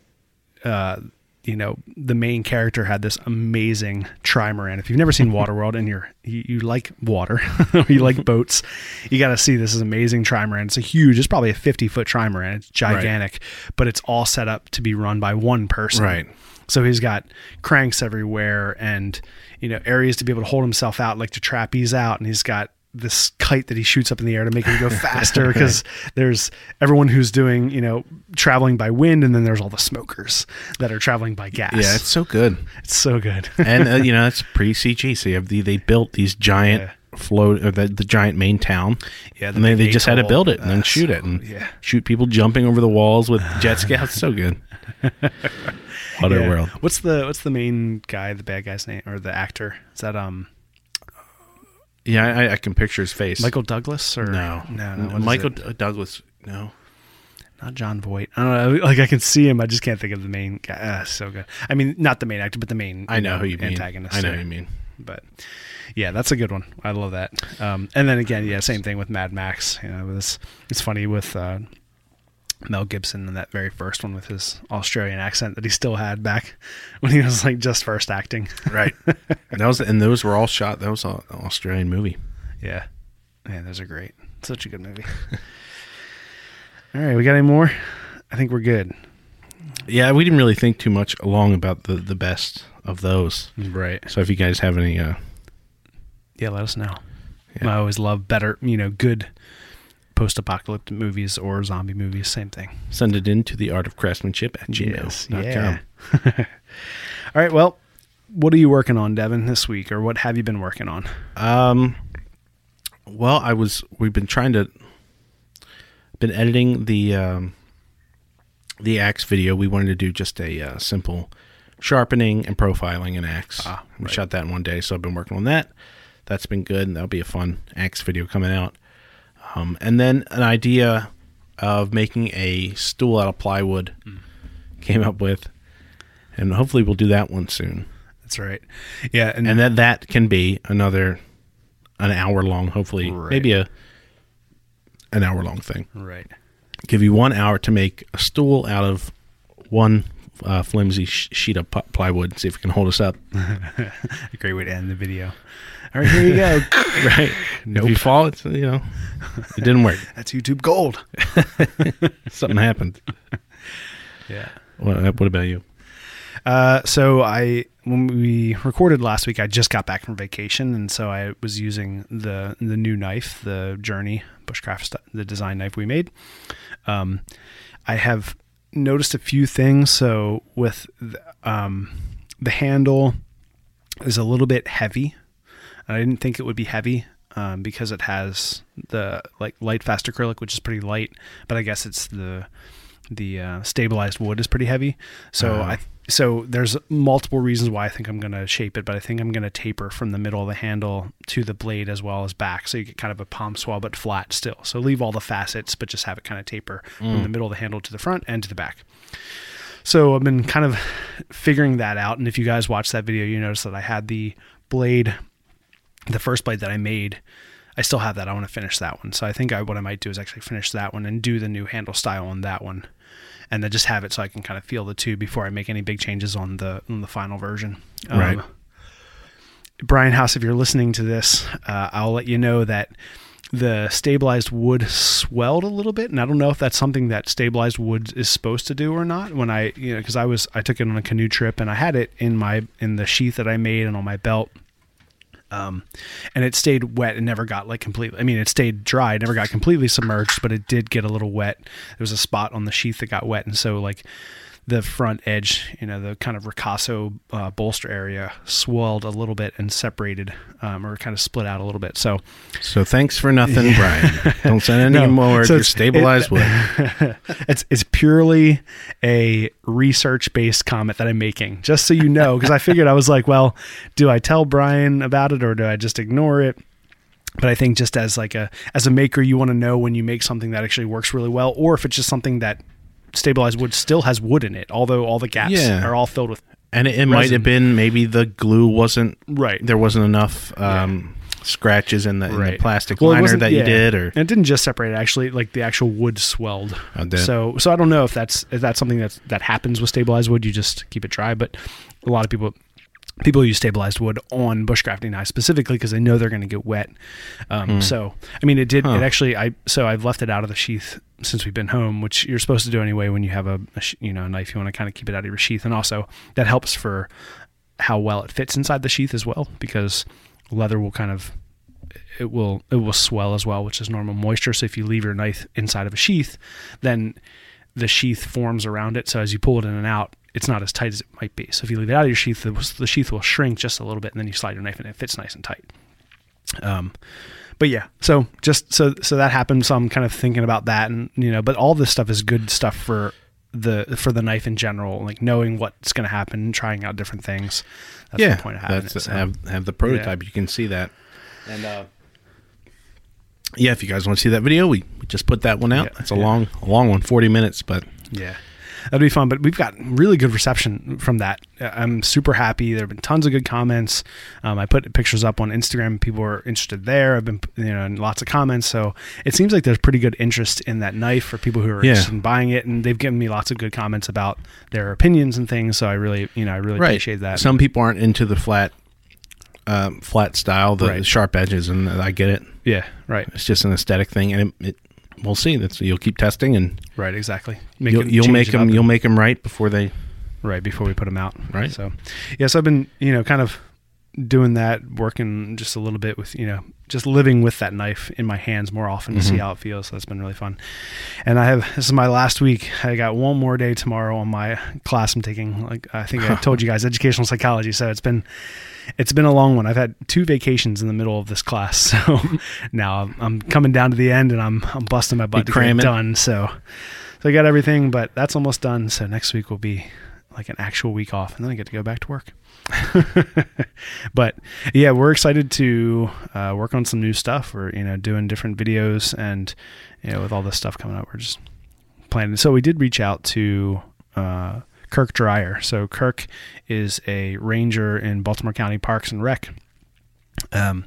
uh, you know the main character had this amazing trimaran. If you've never seen Waterworld and you're you, you like water, or you like boats, you got to see this is amazing trimaran. It's a huge. It's probably a 50 foot trimaran. It's gigantic, but it's all set up to be run by one person. Right. So he's got cranks everywhere and you know areas to be able to hold himself out, like to trapeze out, and he's got this kite that he shoots up in the air to make him go faster because there's everyone who's doing you know traveling by wind and then there's all the smokers that are traveling by gas Yeah, it's so good. it's so good and uh, you know it's pre CG. So you have the they built these giant Yeah. float, or the, the giant main town. Yeah, the and they, they just had to build it and then shoot so- it and yeah. shoot people jumping over the walls with jet scouts. so good. Waterworld. Yeah. what's the what's the main guy the bad guy's name or the actor is that um Yeah, I, I can picture his face. Michael Douglas or No, no no Michael? D- Douglas. No, not Jon Voight I don't know like I can see him I just can't think of the main guy uh, so good I mean not the main actor but the main I know who you mean. antagonist I know yeah. who you mean. but yeah, that's a good one. I love that. Um, and then again, yeah, same thing with Mad Max. You know, it's it's funny with uh, Mel Gibson in that very first one with his Australian accent that he still had back when he was like just first acting. Right. that was and those were all shot. That was an Australian movie. yeah, man, those are great. Such a good movie. All right, we got any more? I think we're good. Yeah, we didn't really think too much along about the the best of those. Right. So if you guys have any, uh, Yeah, let us know. Yeah. I always love better, you know, good post-apocalyptic movies or zombie movies. Same thing. send it in to the art of craftsmanship at Yes, gmail.com. yeah. All right. Well, what are you working on, Devin, this week, or what have you been working on? Um, Well, I was. We've been trying to. Been editing the um, the axe video. We wanted to do just a uh, simple sharpening and profiling an axe. Ah, We shot that in one day, so I've been working on that. That's been good, and that'll be a fun axe video coming out. Um, and then an idea of making a stool out of plywood Hmm. came up with, and hopefully we'll do that one soon. That's right. Yeah, and, And that that can be another an hour long, hopefully Right. maybe a an hour long thing. right. Give you one hour to make a stool out of one uh, flimsy sh- sheet of plywood. See if it can hold us up. A great way to end the video. All right, here you go. right? If you fall, it's you know it didn't work. That's YouTube gold. Something happened. Yeah. What, what about you? Uh, so I when we recorded last week, I just got back from vacation, and so I was using the the new knife, the Journey Bushcraft, the design knife we made. Um, I have noticed a few things. So with the, um, the handle is a little bit heavy. I didn't think it would be heavy um, because it has the like light fast acrylic, which is pretty light. But I guess it's the the uh, stabilized wood is pretty heavy. So I so there's multiple reasons why I think I'm going to shape it, but I think I'm going to taper from the middle of the handle to the blade as well as back, so you get kind of a palm swell but flat still. So leave all the facets, but just have it kind of taper from the middle of the handle to the front and to the back. So I've been kind of figuring that out, and if you guys watch that video, you notice that I had the blade, the first blade that I made. I still have that. I want to finish that one. So I think I, what I might do is actually finish that one and do the new handle style on that one, and then just have it so I can kind of feel the two before I make any big changes on the on the final version. Um, Right. Brian House, if you're listening to this, uh, I'll let you know that the stabilized wood swelled a little bit, and I don't know if that's something that stabilized wood is supposed to do or not. When I, you know, because I was I took it on a canoe trip and I had it in my in the sheath that I made and on my belt. Um, and it stayed wet and never got like completely. I mean, it stayed dry, never got completely submerged, but it did get a little wet. There was a spot on the sheath that got wet, and so like the front edge, you know, the kind of ricasso uh, bolster area swelled a little bit and separated, um, or kind of split out a little bit. So So thanks for nothing, Brian. Don't send any No, more. so it's- stabilized it- wood. it's it's purely a research based comment that I'm making, just so you know, because I figured I was like, well, do I tell Brian about it or do I just ignore it? But I think just as like a as a maker, you want to know when you make something that actually works really well, or if it's just something that stabilized wood still has wood in it, although all the gaps Yeah. are all filled with And it, it might have been maybe the glue wasn't Right. There wasn't enough um, scratches in the, in the plastic Well, liner that you did, or And it didn't just separate it actually like the actual wood swelled so so i don't know if that's if that's something that's that happens with stabilized wood you just keep it dry but a lot of people people use stabilized wood on bushcrafting knives specifically because they know they're going to get wet um, so i mean it did Hmm. Huh. it actually i so i've left it out of the sheath since we've been home which you're supposed to do anyway when you have a, a you know a knife you want to kind of keep it out of your sheath and also that helps for how well it fits inside the sheath as well because leather will kind of it will it will swell as well, which is normal moisture. So if you leave your knife inside of a sheath, then the sheath forms around it. So as you pull it in and out, it's not as tight as it might be. So if you leave it out of your sheath, the, the sheath will shrink just a little bit, and then you slide your knife and it fits nice and tight. Um, but yeah, so just so so that happened. So I'm kind of thinking about that, and you know, but all this stuff is good stuff for the for the knife in general, like knowing what's going to happen, trying out different things. That's yeah, the point of having that's it. so. have have the prototype. You can see that, and uh, yeah, if you guys want to see that video, we, we just put that one out. Yeah, it's a yeah. long a long one, forty minutes, but Yeah. That'd be fun, but we've got really good reception from that. Uh, I'm super happy. There have been tons of good comments. Um, I put pictures up on Instagram. People are interested there. I've been, you know, lots of comments. So it seems like there's pretty good interest in that knife for people who are Yeah. interested in buying it, and they've given me lots of good comments about their opinions and things. So I really, you know, I really appreciate that. Some people aren't into the flat um, flat style, the, Right. the sharp edges, and I get it. yeah, right, It's just an aesthetic thing, and it, it we'll see. That's you'll keep testing, and right, exactly. you'll, it- you'll make them you'll make them right before they. right before we put them out. Right. So, yeah, so I've been, you know, kind of doing that, working just a little bit with you know just living with that knife in my hands more often to see mm-hmm. how it feels. So that's been really fun. And I have this is my last week. I got one more day tomorrow on my class I'm taking. Like I think I told you guys, educational psychology. So it's been it's been a long one. I've had two vacations in the middle of this class, so now I'm, I'm coming down to the end, and I'm I'm busting my butt to get it done. So so I got everything, but that's almost done. So next week will be like an actual week off, and then I get to go back to work. but yeah, we're excited to uh, work on some new stuff. We're you know doing different videos, and you know with all this stuff coming up, we're just planning. So we did reach out to uh, Kirk Dreyer. So Kirk is a ranger in Baltimore County Parks and Rec. Um,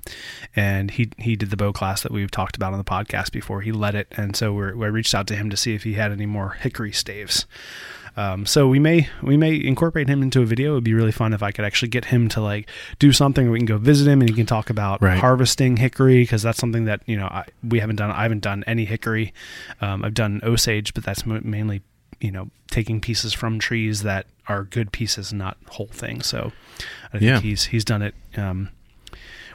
and he he did the bow class that we've talked about on the podcast before. He led it, and so we reached out to him to see if he had any more hickory staves. Um, so we may we may incorporate him into a video. It would be really fun if I could actually get him to like do something. Where we can go visit him and he can talk about Right. harvesting hickory because that's something that you know I, we haven't done. I haven't done any hickory. Um, I've done Osage, but that's mainly you know taking pieces from trees that are good pieces, not whole things. So I think Yeah. he's he's done it um,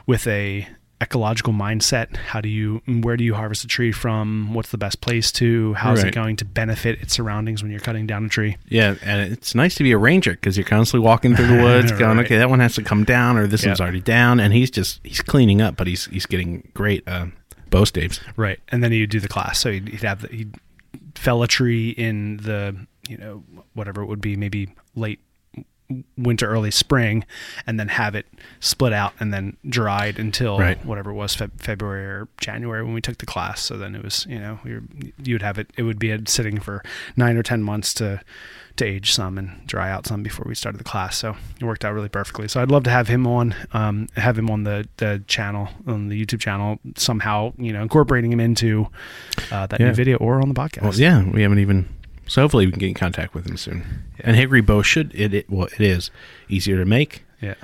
with a ecological mindset. How do you where do you harvest a tree from? What's the best place to? How's it going to benefit its surroundings when you're cutting down a tree? Yeah, and it's nice to be a ranger because you're constantly walking through the woods, going, Right. "Okay, that one has to come down, or this Yeah. one's already down," and he's just he's cleaning up, but he's he's getting great uh, bow staves. Right, and then he'd do the class. So he'd, he'd have the, he'd fell a tree in the you know whatever it would be, maybe late winter, early spring, and then have it split out and then dried until Right. whatever it was Feb- February or January when we took the class. So then it was you know we were, you'd have it. It would be sitting for nine or ten months to to age some and dry out some before we started the class. So it worked out really perfectly. So I'd love to have him on, um, have him on the, the channel, on the YouTube channel, somehow, you know, incorporating him into uh, that Yeah. new video or on the podcast. Well, yeah, we haven't even. So hopefully we can get in contact with him soon. And hickory bow should it, it well it is easier to make Yeah.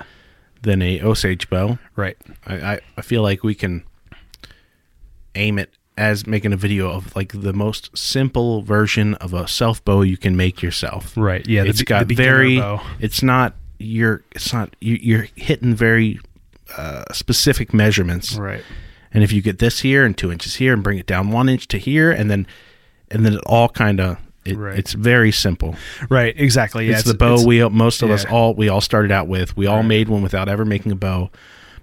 than a Osage bow. Right. I, I, I feel like we can aim it as making a video of like the most simple version of a self bow you can make yourself. Right. Yeah. it's be- got beginner very. bow. It's not you're. It's not you, you're hitting very uh, specific measurements. Right. And if you get this here and two inches here and bring it down one inch to here and then and then it all kind of it, Right. it's very simple. Right. Exactly. Yeah. it's, the bow we most of us all we all started out with. We all Right. made one without ever making a bow.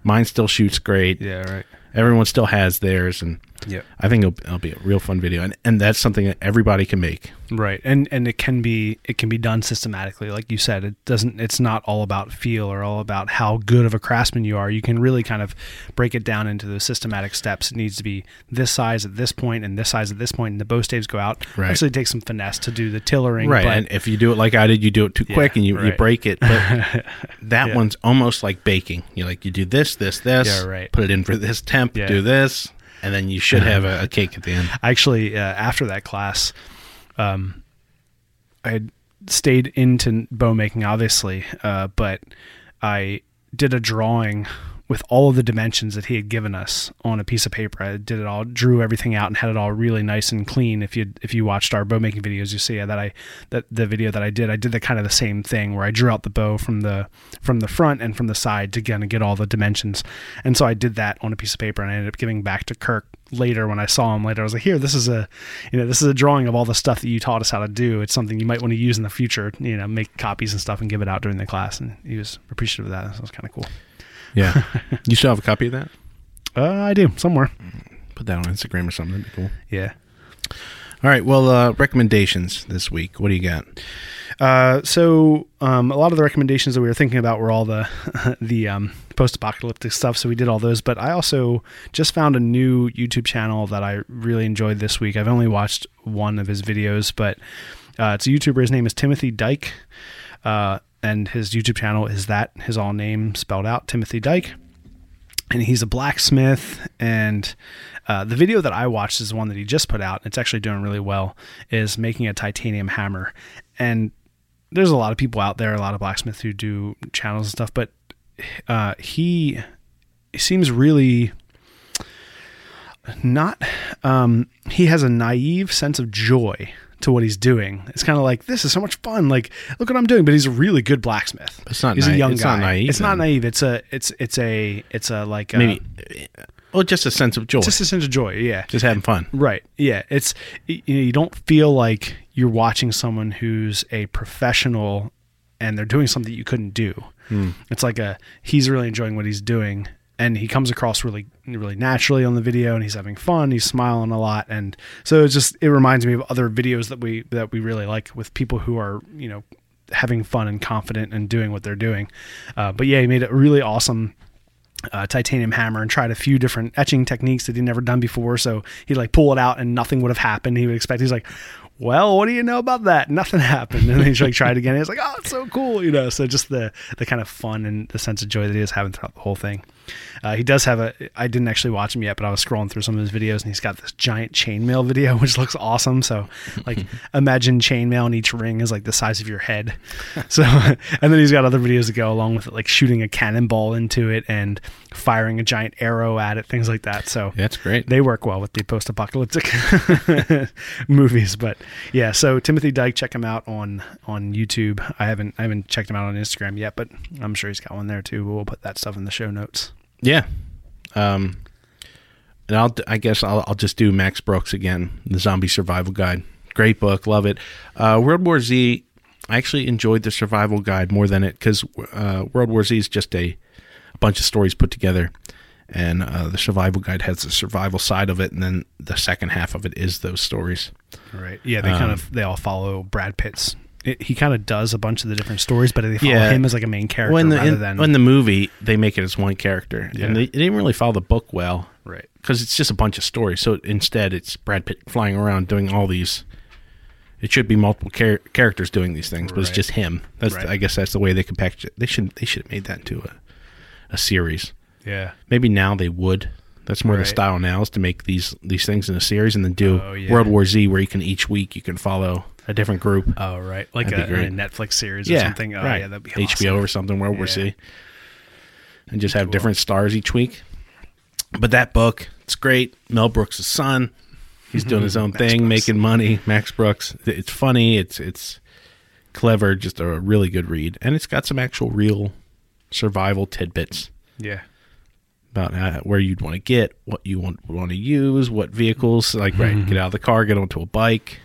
Mine still shoots great. Yeah. Right. Everyone still has theirs, and Yeah. I think it'll, it'll be a real fun video. And and that's something that everybody can make. Right. And and it can be it can be done systematically. Like you said, it doesn't it's not all about feel or all about how good of a craftsman you are. You can really kind of break it down into the systematic steps. It needs to be this size at this point and this size at this point and the bow staves go out. Right. Actually takes some finesse to do the tillering. Right. But and if you do it like I did, you do it too Yeah, quick and you, you break it. But that Yeah. one's almost like baking. You like you do this, this, this. Yeah, right. Put it in for this temp. Yeah. Do this, and then you should have a, a cake at the end. actually uh, after that class um i stayed into bow making obviously uh but i did a drawing with all of the dimensions that he had given us on a piece of paper i did it all drew everything out and had it all really nice and clean if you if you watched our bow making videos you see that i that the video that i did i did the kind of the same thing where i drew out the bow from the from the front and from the side to kind of get all the dimensions and so i did that on a piece of paper and i ended up giving back to kirk later when I saw him later, I was like, here, this is a, you know, this is a drawing of all the stuff that you taught us how to do. It's something you might want to use in the future, you know, make copies and stuff and give it out during the class. And he was appreciative of that. So it was kind of cool. Yeah. you still have a copy of that? Uh, I do somewhere. Put that on Instagram or something. That'd be cool. Yeah. All right. Well, uh, recommendations this week. What do you got? Uh, so um, a lot of the recommendations that we were thinking about were all the the um, post-apocalyptic stuff. So we did all those, but I also just found a new YouTube channel that I really enjoyed this week. I've only watched one of his videos, but uh, it's a YouTuber. His name is Tymothy Dyke, uh, and his YouTube channel is that his all name spelled out, Tymothy Dyke. And he's a blacksmith and uh, the video that i watched is one that he just put out it's actually doing really well is making a titanium hammer. And there's a lot of people out there a lot of blacksmiths who do channels and stuff but uh, he seems really not um, he has a naive sense of joy to what he's doing. It's kind of like this is so much fun. Like look what I'm doing. But he's a really good blacksmith. It's not He's a naive- young it's guy. not naive, It's not naive. It's a it's it's a it's a like a, Maybe, well, just a sense of joy, just a sense of joy. Yeah. just having fun. Right. Yeah. It's you, know, you don't feel like you're watching someone who's a professional and they're doing something you couldn't do. Hmm. It's like a he's really enjoying what he's doing and he comes across really really naturally on the video and he's having fun, he's smiling a lot and so it's just it reminds me of other videos that we that we really like with people who are, you know, having fun and confident and doing what they're doing. Uh, but yeah, he made a really awesome uh, titanium hammer and tried a few different etching techniques that he'd never done before. So he'd like pull it out and nothing would have happened. He would expect he's like, well, what do you know about that? Nothing happened. And then he's like tried again. He's like, oh, it's so cool, you know. So just the the kind of fun and the sense of joy that he is having throughout the whole thing. Uh, he does have a. I didn't actually watch him yet, but I was scrolling through some of his videos, and he's got this giant chainmail video, which looks awesome. So, like, imagine chainmail, and each ring is like the size of your head. So, and then he's got other videos that go along with it, like shooting a cannonball into it and firing a giant arrow at it, things like that. So, That's great. they work well with the post-apocalyptic movies but yeah so tymothy dyke check him out on on youtube i haven't i haven't checked him out on instagram yet but i'm sure he's got one there too we'll put that stuff in the show notes Yeah. Um, and I'll, I guess I'll, I'll just do Max Brooks again, the Zombie Survival Guide. Great book, love it. Uh, World War Z, I actually enjoyed the Survival Guide more than it because uh, World War Z is just a, a bunch of stories put together, and uh, the Survival Guide has the survival side of it, and then the second half of it is those stories. right yeah they Um, kind of they all follow brad pitt's it, he kind of does a bunch of the different stories but they follow Yeah. him as like a main character When the rather in, than when the movie they make it as one character, Yeah. and they, they didn't really follow the book well. right because it's just a bunch of stories. So instead, it's Brad Pitt flying around doing all these. It should be multiple char- characters doing these things, but it's just him. That's Right. I guess that's the way they could package it. They should they should have made that into a, a series. yeah Maybe now they would. That's more Right. the style now is to make these these things in a series and then do Oh, yeah. World War Z where you can each week you can follow a different group. oh right like a, That'd be great. a netflix series or something oh right. yeah that'd be HBO awesome. or something, World War Yeah. Z, and just have different stars each week. But that book, it's great. Mel Brooks' son, he's doing his own thing, Brooks. making money. Max Brooks, it's funny. It's it's clever. Just a really good read, and it's got some actual real survival tidbits yeah about how, where you'd want to get, what you want want to use, what vehicles. Like right, mm-hmm. get out of the car, get onto a bike.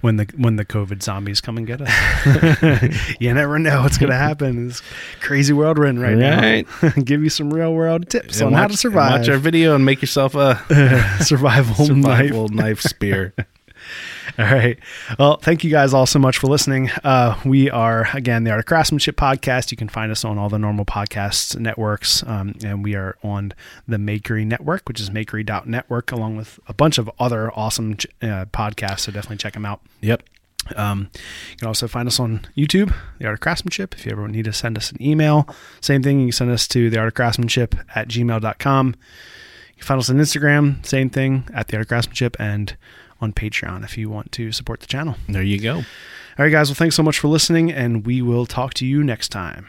when the when the COVID zombies come and get us. you never know what's going to happen. This crazy world we're in right, Right. now. Give you some real world tips And on how to survive. Watch our video and make yourself a survival, survival knife. knife spear. All right. Well, thank you guys all so much for listening. Uh, we are again the Art of Craftsmanship podcast. You can find us on all the normal podcast networks, um, and we are on the Makery Network, which is Makery.network, along with a bunch of other awesome uh, podcasts. So definitely check them out. Yep. Um, you can also find us on YouTube, The Art of Craftsmanship. If you ever need to send us an email, same thing. You can send us to The Art of Craftsmanship at gmail.com. You can find us on Instagram, same thing, at The Art of Craftsmanship, and on Patreon if you want to support the channel. There you go. All right, guys. Well, thanks so much for listening, and we will talk to you next time.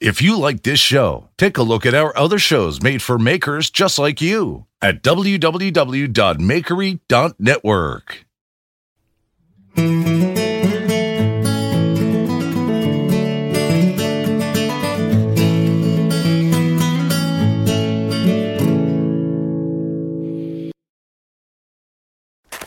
If you like this show, take a look at our other shows made for makers just like you at www.makery.network.